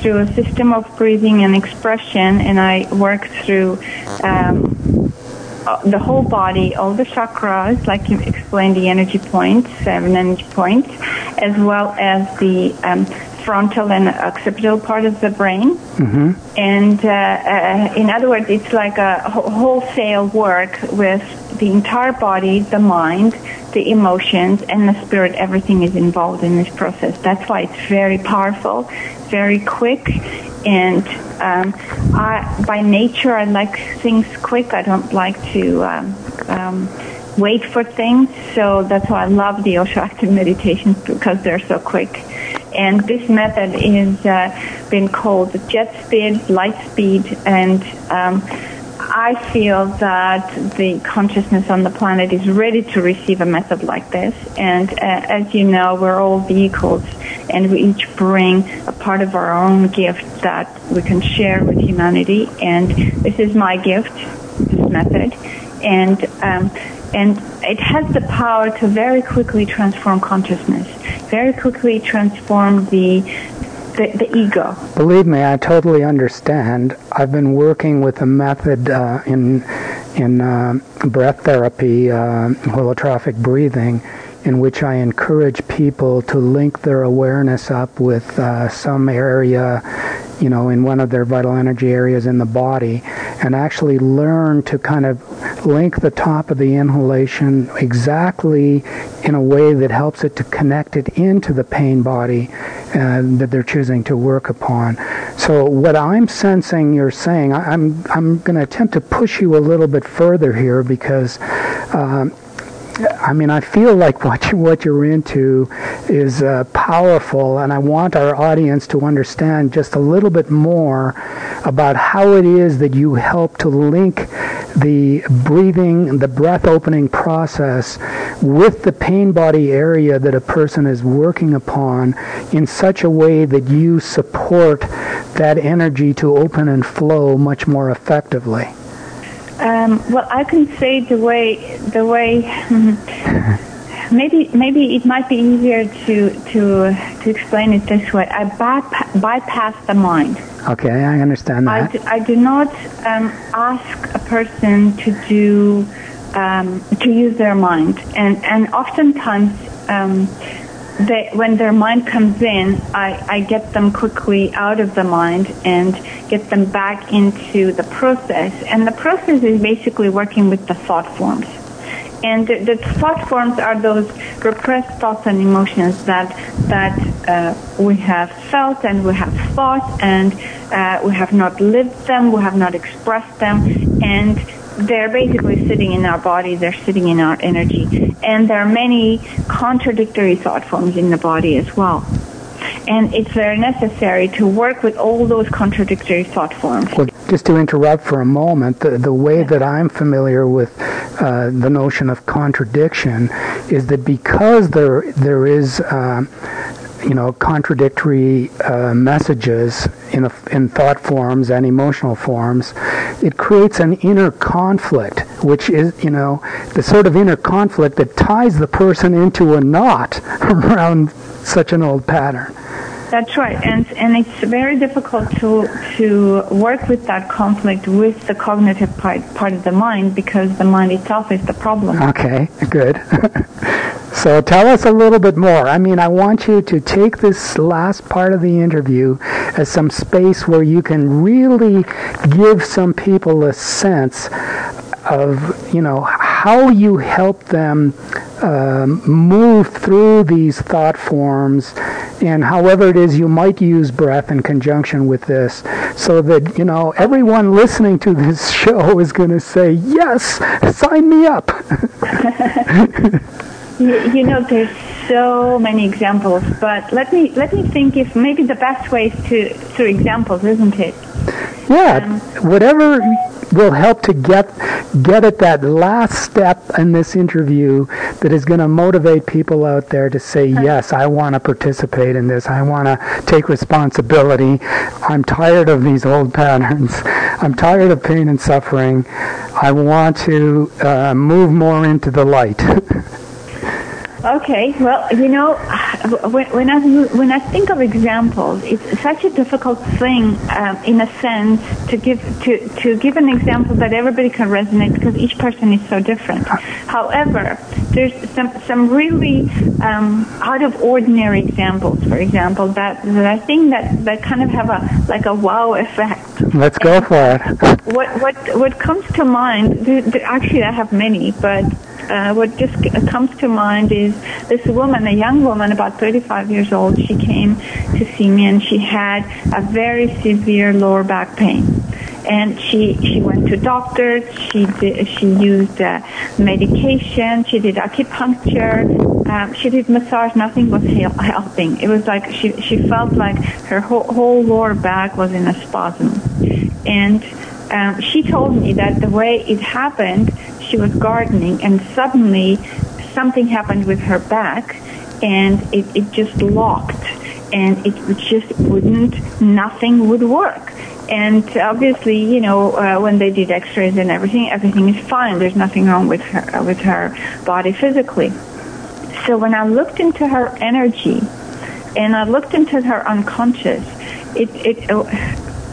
S2: through a system of breathing and expression, and I work through um, uh, the whole body, all the chakras, like you explained, the energy points, seven energy points, as well as the um, frontal and occipital part of the brain.
S1: Mm-hmm.
S2: And uh, uh, in other words, it's like a wholesale work with the entire body, the mind, the emotions, and the spirit. Everything is involved in this process. That's why it's very powerful, very quick, and um, I, by nature, I like things quick. I don't like to. Um, um, wait for things. So that's why I love the Osho active meditations because they're so quick. And this method is uh, been called jet speed, light speed, and um, I feel that the consciousness on the planet is ready to receive a method like this. And uh, as you know, we're all vehicles, and we each bring a part of our own gift that we can share with humanity. And this is my gift, this method, and um, and it has the power to very quickly transform consciousness very quickly transform the, the, the ego.
S1: Believe me, I totally understand. I've been working with a method uh, in in uh, breath therapy, uh, holotropic breathing, in which I encourage people to link their awareness up with uh, some area, you know, in one of their vital energy areas in the body, and actually learn to kind of link the top of the inhalation exactly in a way that helps it to connect it into the pain body uh, that they're choosing to work upon. So what I'm sensing you're saying, I, am I'm, I'm going to attempt to push you a little bit further here because. Um, I mean, I feel like what you, what you're into is uh, powerful, and I want our audience to understand just a little bit more about how it is that you help to link the breathing, the breath opening process with the pain body area that a person is working upon in such a way that you support that energy to open and flow much more effectively.
S2: Um, well, I can say the way the way maybe maybe it might be easier to to to explain it this way. I bypass, bypass the mind.
S1: Okay, I understand that.
S2: I do, I do not um, ask a person to do um, to use their mind, and and oftentimes. Um, they, when their mind comes in, I, I get them quickly out of the mind and get them back into the process. And the process is basically working with the thought forms. And the, the thought forms are those repressed thoughts and emotions that that uh, we have felt and we have thought and uh, we have not lived them, we have not expressed them, and they're basically sitting in our body, they're sitting in our energy. And there are many contradictory thought forms in the body as well. And it's very necessary to work with all those contradictory thought forms.
S1: Well, just to interrupt for a moment, the, the way that I'm familiar with uh, the notion of contradiction is that because there there is uh, you know, contradictory uh, messages in, a, in thought forms and emotional forms, it creates an inner conflict, which is, you know, the sort of inner conflict that ties the person into a knot around such an old pattern.
S2: That's right, and and it's very difficult to to work with that conflict with the cognitive part part of the mind because the mind itself is the problem.
S1: Okay, good. so tell us a little bit more. I mean, I want you to take this last part of the interview as some space where you can really give some people a sense of you know how you help them um, move through these thought forms and however it is you might use breath in conjunction with this so that you know everyone listening to this show is going to say yes sign me up.
S2: You, you know there's so many examples but let me let me think if maybe the best way is to through examples isn't it
S1: yeah whatever will help to get get at that last step in this interview that is going to motivate people out there to say yes i want to participate in this. I want to take responsibility. I'm tired of these old patterns. I'm tired of pain and suffering. I want to uh, move more into the light.
S2: Okay, well, you know, when, when I when I think of examples, it's such a difficult thing, um, in a sense, to give to to give an example that everybody can resonate because each person is so different. However, there's some some really um, out of ordinary examples, for example, that, that I think that that kind of have a like a wow effect.
S1: Let's go and for it.
S2: what what what comes to mind? Actually, I have many, but uh, what just comes to mind is this woman, a young woman, about 35 years old. She came to see me, and she had a very severe lower back pain. And she she went to doctors. She did, she used uh, medication. She did acupuncture. Um, she did massage. Nothing was helping. It was like she she felt like her whole, whole lower back was in a spasm, and um, she told me that the way it happened she was gardening and suddenly something happened with her back and it, it just locked and it just wouldn't, nothing would work. And obviously, you know, uh, when they did x-rays and everything, everything is fine. There's nothing wrong with her, with her body physically. So when I looked into her energy and I looked into her unconscious, it, it,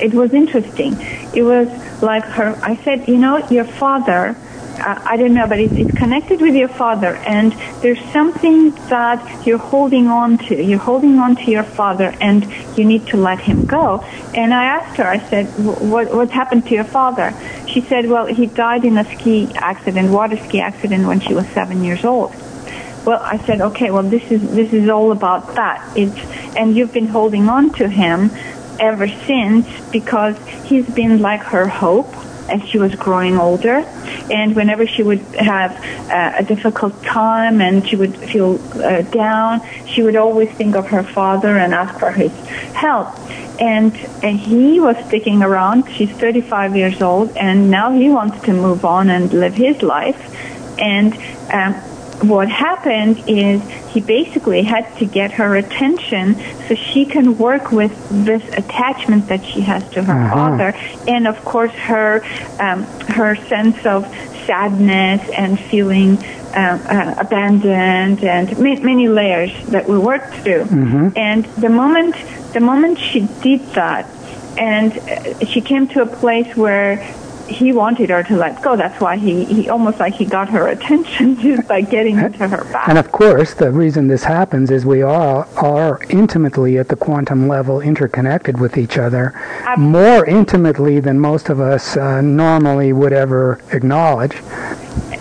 S2: it was interesting. It was like her. I said, you know, your father I don't know, but it's, it's connected with your father, and there's something that you're holding on to. You're holding on to your father, and you need to let him go. And I asked her, I said, what, what happened to your father? She said, well, he died in a ski accident, water ski accident when she was seven years old. Well, I said, okay, well, this is, this is all about that. It's, and you've been holding on to him ever since because he's been like her hope as she was growing older. And whenever she would have uh, a difficult time and she would feel uh, down, she would always think of her father and ask for his help. And, and he was sticking around. She's 35 years old, and now he wants to move on and live his life. And um, what happened is he basically had to get her attention so she can work with this attachment that she has to her uh-huh. father and of course her um, her sense of sadness and feeling uh, uh, abandoned and many, many layers that we worked through mm-hmm. and the moment the moment she did that and uh, she came to a place where he wanted her to let go. That's why he, he almost like he got her attention just by getting into her back.
S1: And of course, the reason this happens is we all are intimately at the quantum level interconnected with each other, Absolutely. more intimately than most of us uh, normally would ever acknowledge.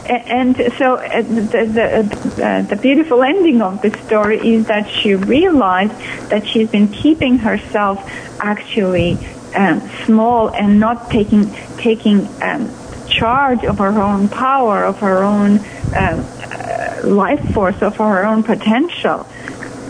S2: And so uh, the, the, uh, the beautiful ending of the story is that she realized that she's been keeping herself actually um, small and not taking taking um, charge of our own power, of our own um, uh, life force, of our own potential,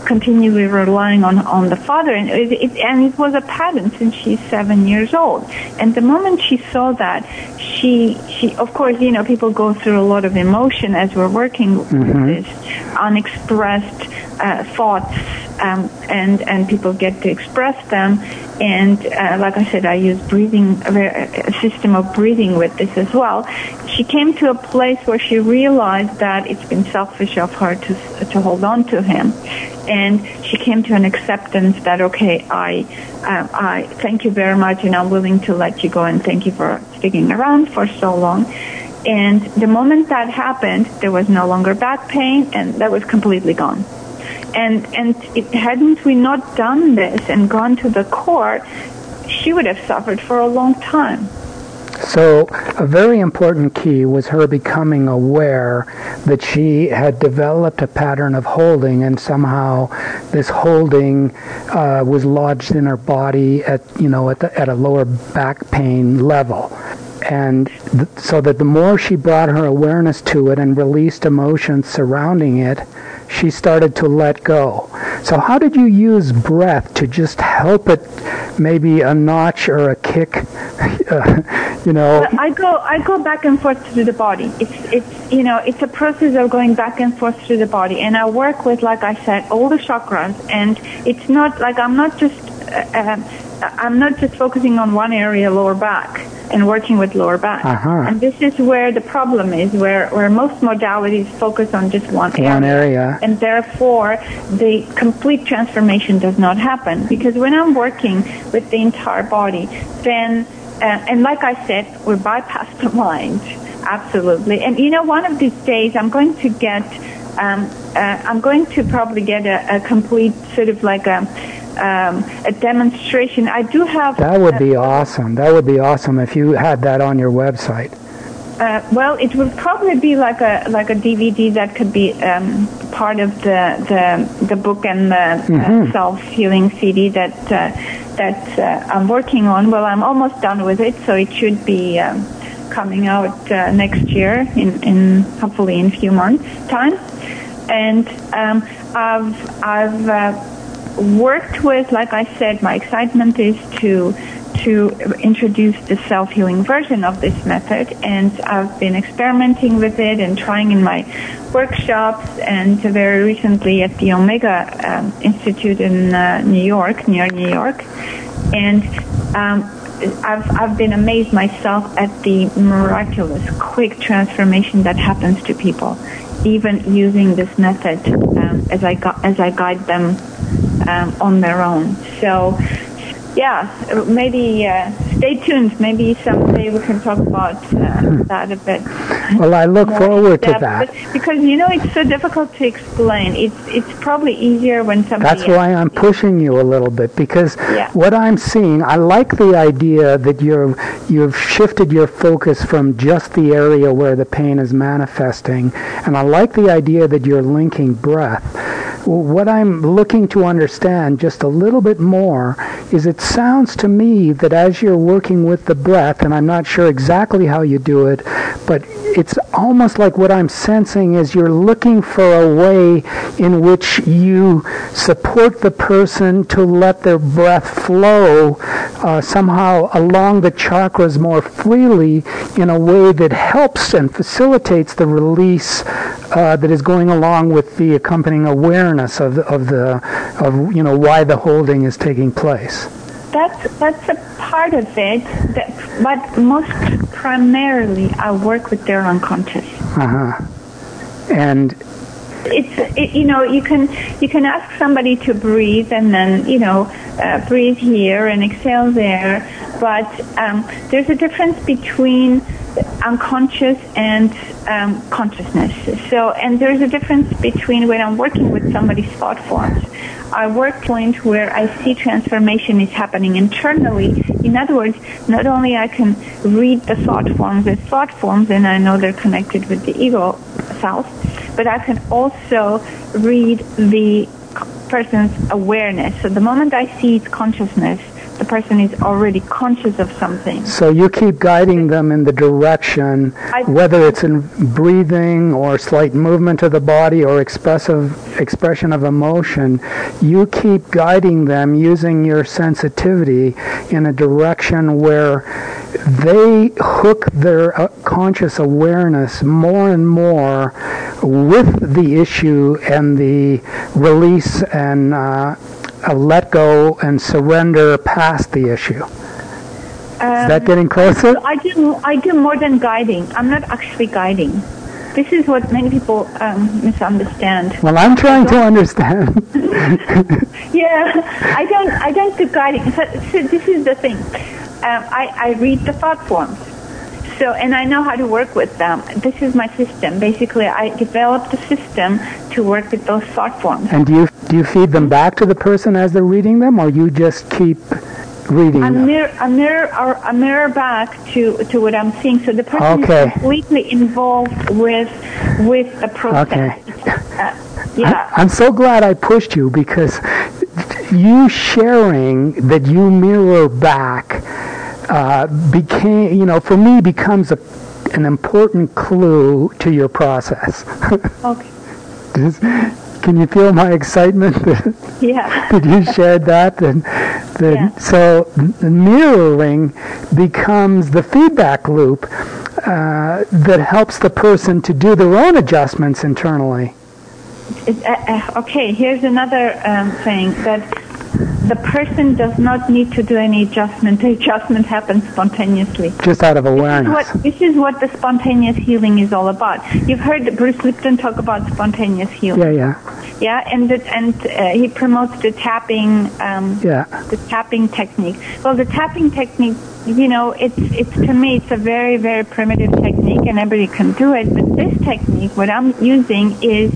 S2: continually relying on, on the father. And it, it, and it was a pattern since she's seven years old. And the moment she saw that, she, she, of course, you know, people go through a lot of emotion as we're working mm-hmm. with this unexpressed uh, thoughts, um, and and people get to express them. And uh, like I said, I use breathing, a system of breathing with this as well. She came to a place where she realized that it's been selfish of her to to hold on to him, and she came to an acceptance that okay, I uh, I thank you very much, and I'm willing to let you go, and thank you for sticking around for so long. And the moment that happened, there was no longer back pain, and that was completely gone. And and it, hadn't we not done this and gone to the court, she would have suffered for a long time.
S1: So, a very important key was her becoming aware that she had developed a pattern of holding, and somehow this holding uh, was lodged in her body at you know at, the, at a lower back pain level and th- so that the more she brought her awareness to it and released emotions surrounding it, she started to let go. So how did you use breath to just help it maybe a notch or a kick, uh, you know?
S2: I go I go back and forth through the body. It's it's you know, it's a process of going back and forth through the body and I work with like I said all the chakras and it's not like I'm not just uh, uh I'm not just focusing on one area lower back and working with lower back. Uh-huh. And this is where the problem is, where, where most modalities focus on just one,
S1: one area.
S2: And therefore, the complete transformation does not happen. Because when I'm working with the entire body, then, uh, and like I said, we bypass the mind. Absolutely. And you know, one of these days I'm going to get, um, uh, I'm going to probably get a, a complete sort of like a, um, a demonstration. I do have.
S1: That would be awesome. That would be awesome if you had that on your website.
S2: Uh, well, it would probably be like a like a DVD that could be um, part of the the, the book and the uh, mm-hmm. uh, self healing CD that uh, that uh, I'm working on. Well, I'm almost done with it, so it should be um, coming out uh, next year in in hopefully in a few months time. And um, I've I've worked with, like I said, my excitement is to to introduce the self-healing version of this method and I've been experimenting with it and trying in my workshops and very recently at the Omega um, Institute in uh, New York, near New York. And um, I've, I've been amazed myself at the miraculous, quick transformation that happens to people, even using this method um, as I gu- as I guide them um, on their own. So, yeah, maybe uh, stay tuned. Maybe someday we can talk about uh, that a bit.
S1: Well, I look forward to that.
S2: But because you know it's so difficult to explain. It's it's probably easier when somebody.
S1: That's why I'm pushing you a little bit because
S2: Yeah.
S1: what I'm seeing, I like the idea that you're you've shifted your focus from just the area where the pain is manifesting, and I like the idea that you're linking breath. What I'm looking to understand just a little bit more is it sounds to me that as you're working with the breath, and I'm not sure exactly how you do it, but it's almost like what I'm sensing is you're looking for a way in which you support the person to let their breath flow uh, somehow along the chakras more freely in a way that helps and facilitates the release uh, that is going along with the accompanying awareness of the, of the of you know why the holding is taking place.
S2: That's that's a part of it. That, but most primarily, I work with their unconscious.
S1: Uh huh. And
S2: It's it, you know you can you can ask somebody to breathe and then you know uh, breathe here and exhale there, but um, there's a difference between unconscious and um, consciousness. So and there's a difference between when I'm working with somebody's thought forms. I work point where I see transformation is happening internally. In other words, not only I can read the thought forms as thought forms and I know they're connected with the ego self, but I can also read the person's awareness. So the moment I see its consciousness, the person is already conscious of something.
S1: So you keep guiding them in the direction,
S2: I-
S1: whether it's in breathing or slight movement of the body or expressive expression of emotion. You keep guiding them using your sensitivity in a direction where they hook their uh, conscious awareness more and more with the issue and the release and uh, a let go and surrender past the issue. Is that getting closer?
S2: I do I do more than guiding. I'm not actually guiding. This is what many people um, misunderstand.
S1: Well, I'm trying to understand.
S2: Yeah, I don't I don't do guiding. So, so this is the thing. Um, I I read the thought forms. So and I know how to work with them. This is my system. Basically, I developed a system to work with those thought forms.
S1: And do you do you feed them back to the person as they're reading them, or you just keep reading
S2: I
S1: them?
S2: mirror, I mirror, or I mirror back to, to what I'm seeing. So the person
S1: Okay.
S2: is completely involved with with the process.
S1: Okay.
S2: Uh, yeah.
S1: I'm so glad I pushed you because you sharing that you mirror back uh, became, you know, for me becomes a, an important clue to your process.
S2: okay.
S1: Does- Can you feel my excitement
S2: Yeah.
S1: that you shared that? That, that
S2: Yeah.
S1: So the mirroring becomes the feedback loop uh, that helps the person to do their own adjustments internally.
S2: It- uh, uh, okay. Here's another um, thing that the person does not need to do any adjustment. The adjustment happens spontaneously.
S1: just out of
S2: This is
S1: awareness.
S2: what this is what the spontaneous healing is all about. You've heard Bruce Lipton talk about spontaneous healing.
S1: Yeah, yeah,
S2: Yeah, and the, and uh, he promotes the tapping um,
S1: yeah.
S2: the tapping technique. Well, the tapping technique, you know, it's it's to me it's a very very primitive technique, and everybody can do it. But this technique, what I'm using, is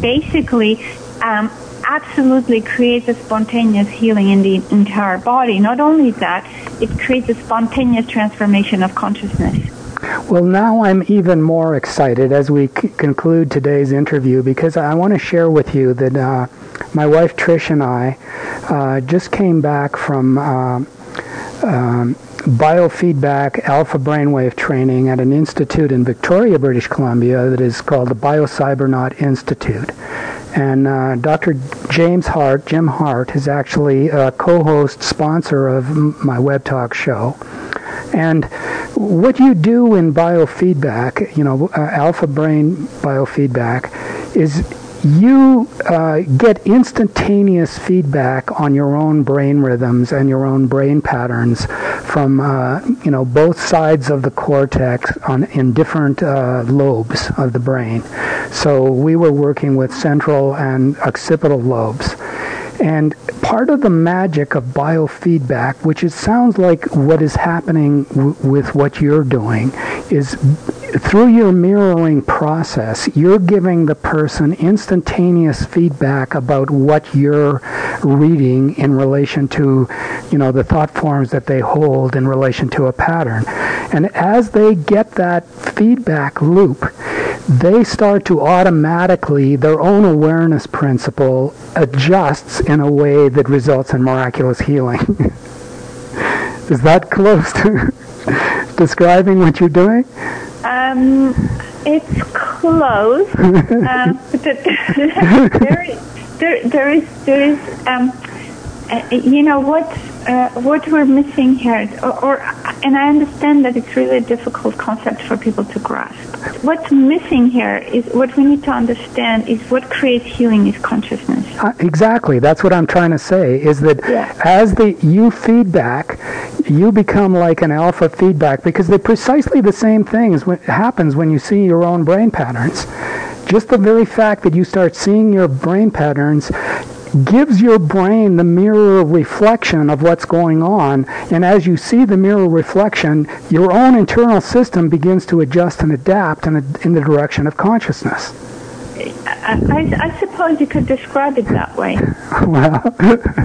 S2: basically. Um, absolutely creates a spontaneous healing in the entire body. Not only that, it creates a spontaneous transformation of consciousness.
S1: Well, now I'm even more excited as we c- conclude today's interview because I want to share with you that uh, my wife Trish and I uh, just came back from uh, um, biofeedback alpha brainwave training at an institute in Victoria, British Columbia that is called the BioCybernaut Institute. And uh, Dr. James Hardt, Jim Hardt, is actually a co-host sponsor of my web talk show. And what you do in biofeedback, you know, uh, alpha brain biofeedback, is you uh, get instantaneous feedback on your own brain rhythms and your own brain patterns from, uh, you know, both sides of the cortex on in different uh, lobes of the brain. So we were working with central and occipital lobes. And part of the magic of biofeedback, which it sounds like what is happening w- with what you're doing, is through your mirroring process, you're giving the person instantaneous feedback about what you're reading in relation to, you know, the thought forms that they hold in relation to a pattern. And as they get that feedback loop, they start to automatically, their own awareness principle adjusts in a way that results in miraculous healing. Is that close to describing what you're doing?
S2: Um, it's close. uh, there, there, there is, there is, um, uh, you know what, uh, what we're missing here, or, or, and I understand that it's really a difficult concept for people to grasp. What's missing here is what we need to understand is what creates healing is consciousness.
S1: Uh, exactly. That's what I'm trying to say. Is that
S2: Yeah.
S1: as the you feedback, you become like an alpha feedback because they're precisely the same things what happens when you see your own brain patterns. Just the very fact that you start seeing your brain patterns gives your brain the mirror reflection of what's going on. And as you see the mirror reflection your own internal system begins to adjust and adapt in, in the direction of consciousness
S2: I, I, suppose you could describe it that way.
S1: well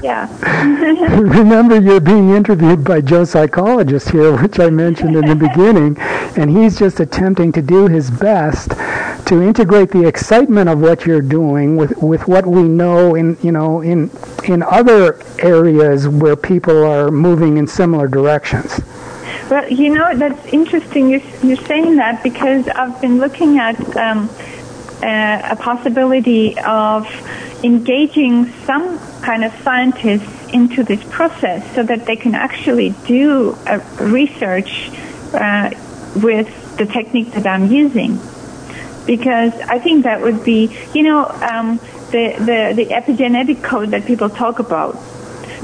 S2: Yeah.
S1: remember you're being interviewed by Joe Psychologist here, which I mentioned in the beginning, and he's just attempting to do his best to integrate the excitement of what you're doing with, with what we know in you know in in other areas where people are moving in similar directions.
S2: Well, you know, that's interesting you're, you're saying that because I've been looking at um, uh, a possibility of engaging some kind of scientists into this process so that they can actually do research uh, with the technique that I'm using. Because I think that would be, you know, um, the, the, the epigenetic code that people talk about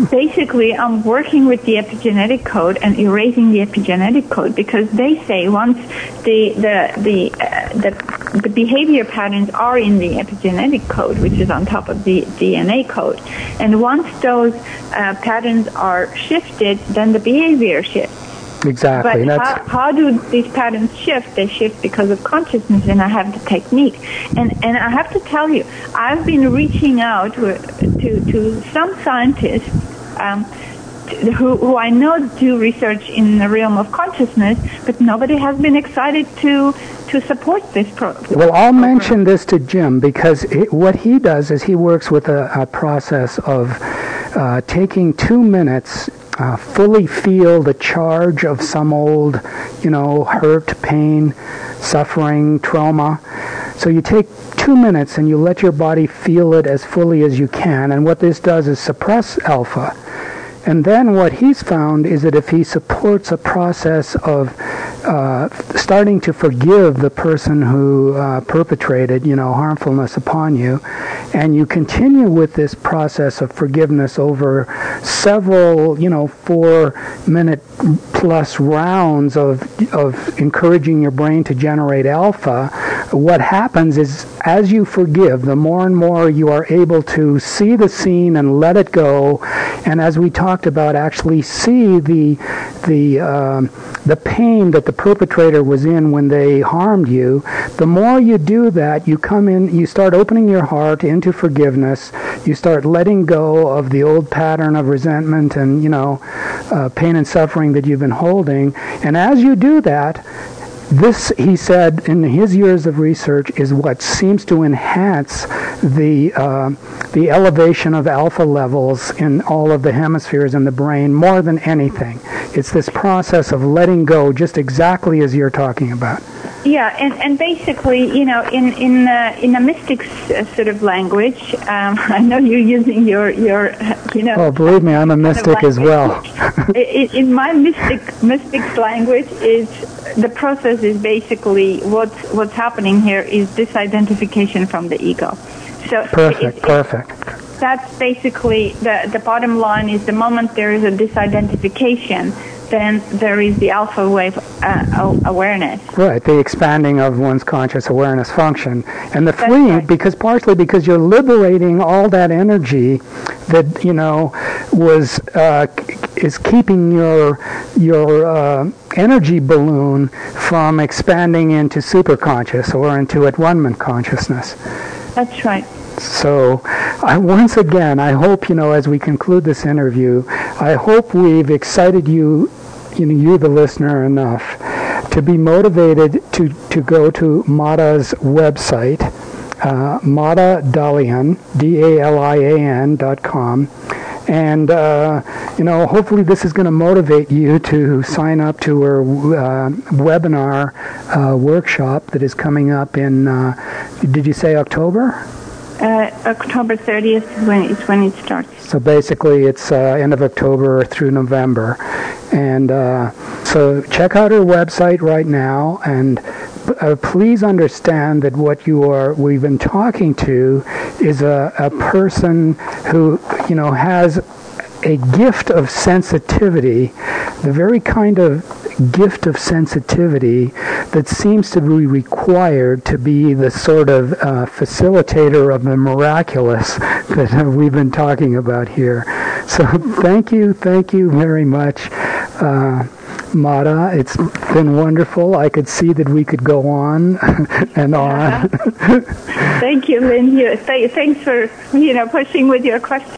S2: basically I'm working with the epigenetic code and erasing the epigenetic code because they say once the the the uh, the, the behavior patterns are in the epigenetic code which is on top of the DNA code and once those uh, patterns are shifted then the behavior shifts
S1: Exactly.
S2: but
S1: That's
S2: how, how do these patterns shift? They shift because of consciousness, and I have the technique. And and I have to tell you, I've been reaching out to to, to some scientists um, who, who I know do research in the realm of consciousness, but nobody has been excited to to support this pro-
S1: Well, I'll mention this to Jim because it, what he does is he works with a, a process of uh, taking two minutes, uh, fully feel the charge of some old, you know, hurt, pain, suffering, trauma. So you take two minutes and you let your body feel it as fully as you can. And what this does is suppress alpha. And then what he's found is that if he supports a process of uh, starting to forgive the person who uh, perpetrated, you know, harmfulness upon you, and you continue with this process of forgiveness over several, you know, four-minute plus rounds of of encouraging your brain to generate alpha, what happens is as you forgive, the more and more you are able to see the scene and let it go, and as we talked about, actually see the the um, the pain that the perpetrator was in when they harmed you. The more you do that, you come in, you start opening your heart into forgiveness. You start letting go of the old pattern of resentment and you know uh, pain and suffering that you've been holding. And as you do that, this, he said, in his years of research, is what seems to enhance the uh, the elevation of alpha levels in all of the hemispheres in the brain more than anything. It's this process of letting go, just exactly as you're talking about.
S2: Yeah, and, and basically, you know, in in uh, in a mystic s- sort of language, um, I know you're using your your you know.
S1: Oh, believe me, I'm a mystic as well.
S2: in, in my mystic mystics language is the process is basically what's what's happening here is disidentification from the ego. So
S1: Perfect,
S2: it- it-
S1: perfect.
S2: that's basically the the bottom line is the moment there is a disidentification then there is the alpha wave uh, awareness.
S1: Right, the expanding of one's conscious awareness function, and the
S2: That's right.
S1: because partially because you're liberating all that energy that you know was uh, is keeping your your uh, energy balloon from expanding into superconscious or into at one consciousness.
S2: That's right.
S1: So, I, once again, I hope you know as we conclude this interview, I hope we've excited you, you know, you the listener enough to be motivated to to go to Mada's website, uh, Mada Dalian, D-A-L-I-A-N dot com. And uh, you know, hopefully, this is going to motivate you to sign up to her uh, webinar uh, workshop that is coming up in. Uh, did you say October?
S2: Uh, October 30th is when, is when it starts.
S1: So basically, it's uh, end of October through November, and uh, so check out her website right now, and uh, please understand that what you are we've been talking to is a, a person who you know has a gift of sensitivity, the very kind of gift of sensitivity that seems to be required to be the sort of uh, facilitator of the miraculous that we've been talking about here. So thank you, thank you very much. Uh, Mada, it's been wonderful. I could see that we could go on and on.
S2: Thank you, Lynn. Thanks for you know pushing with your questions.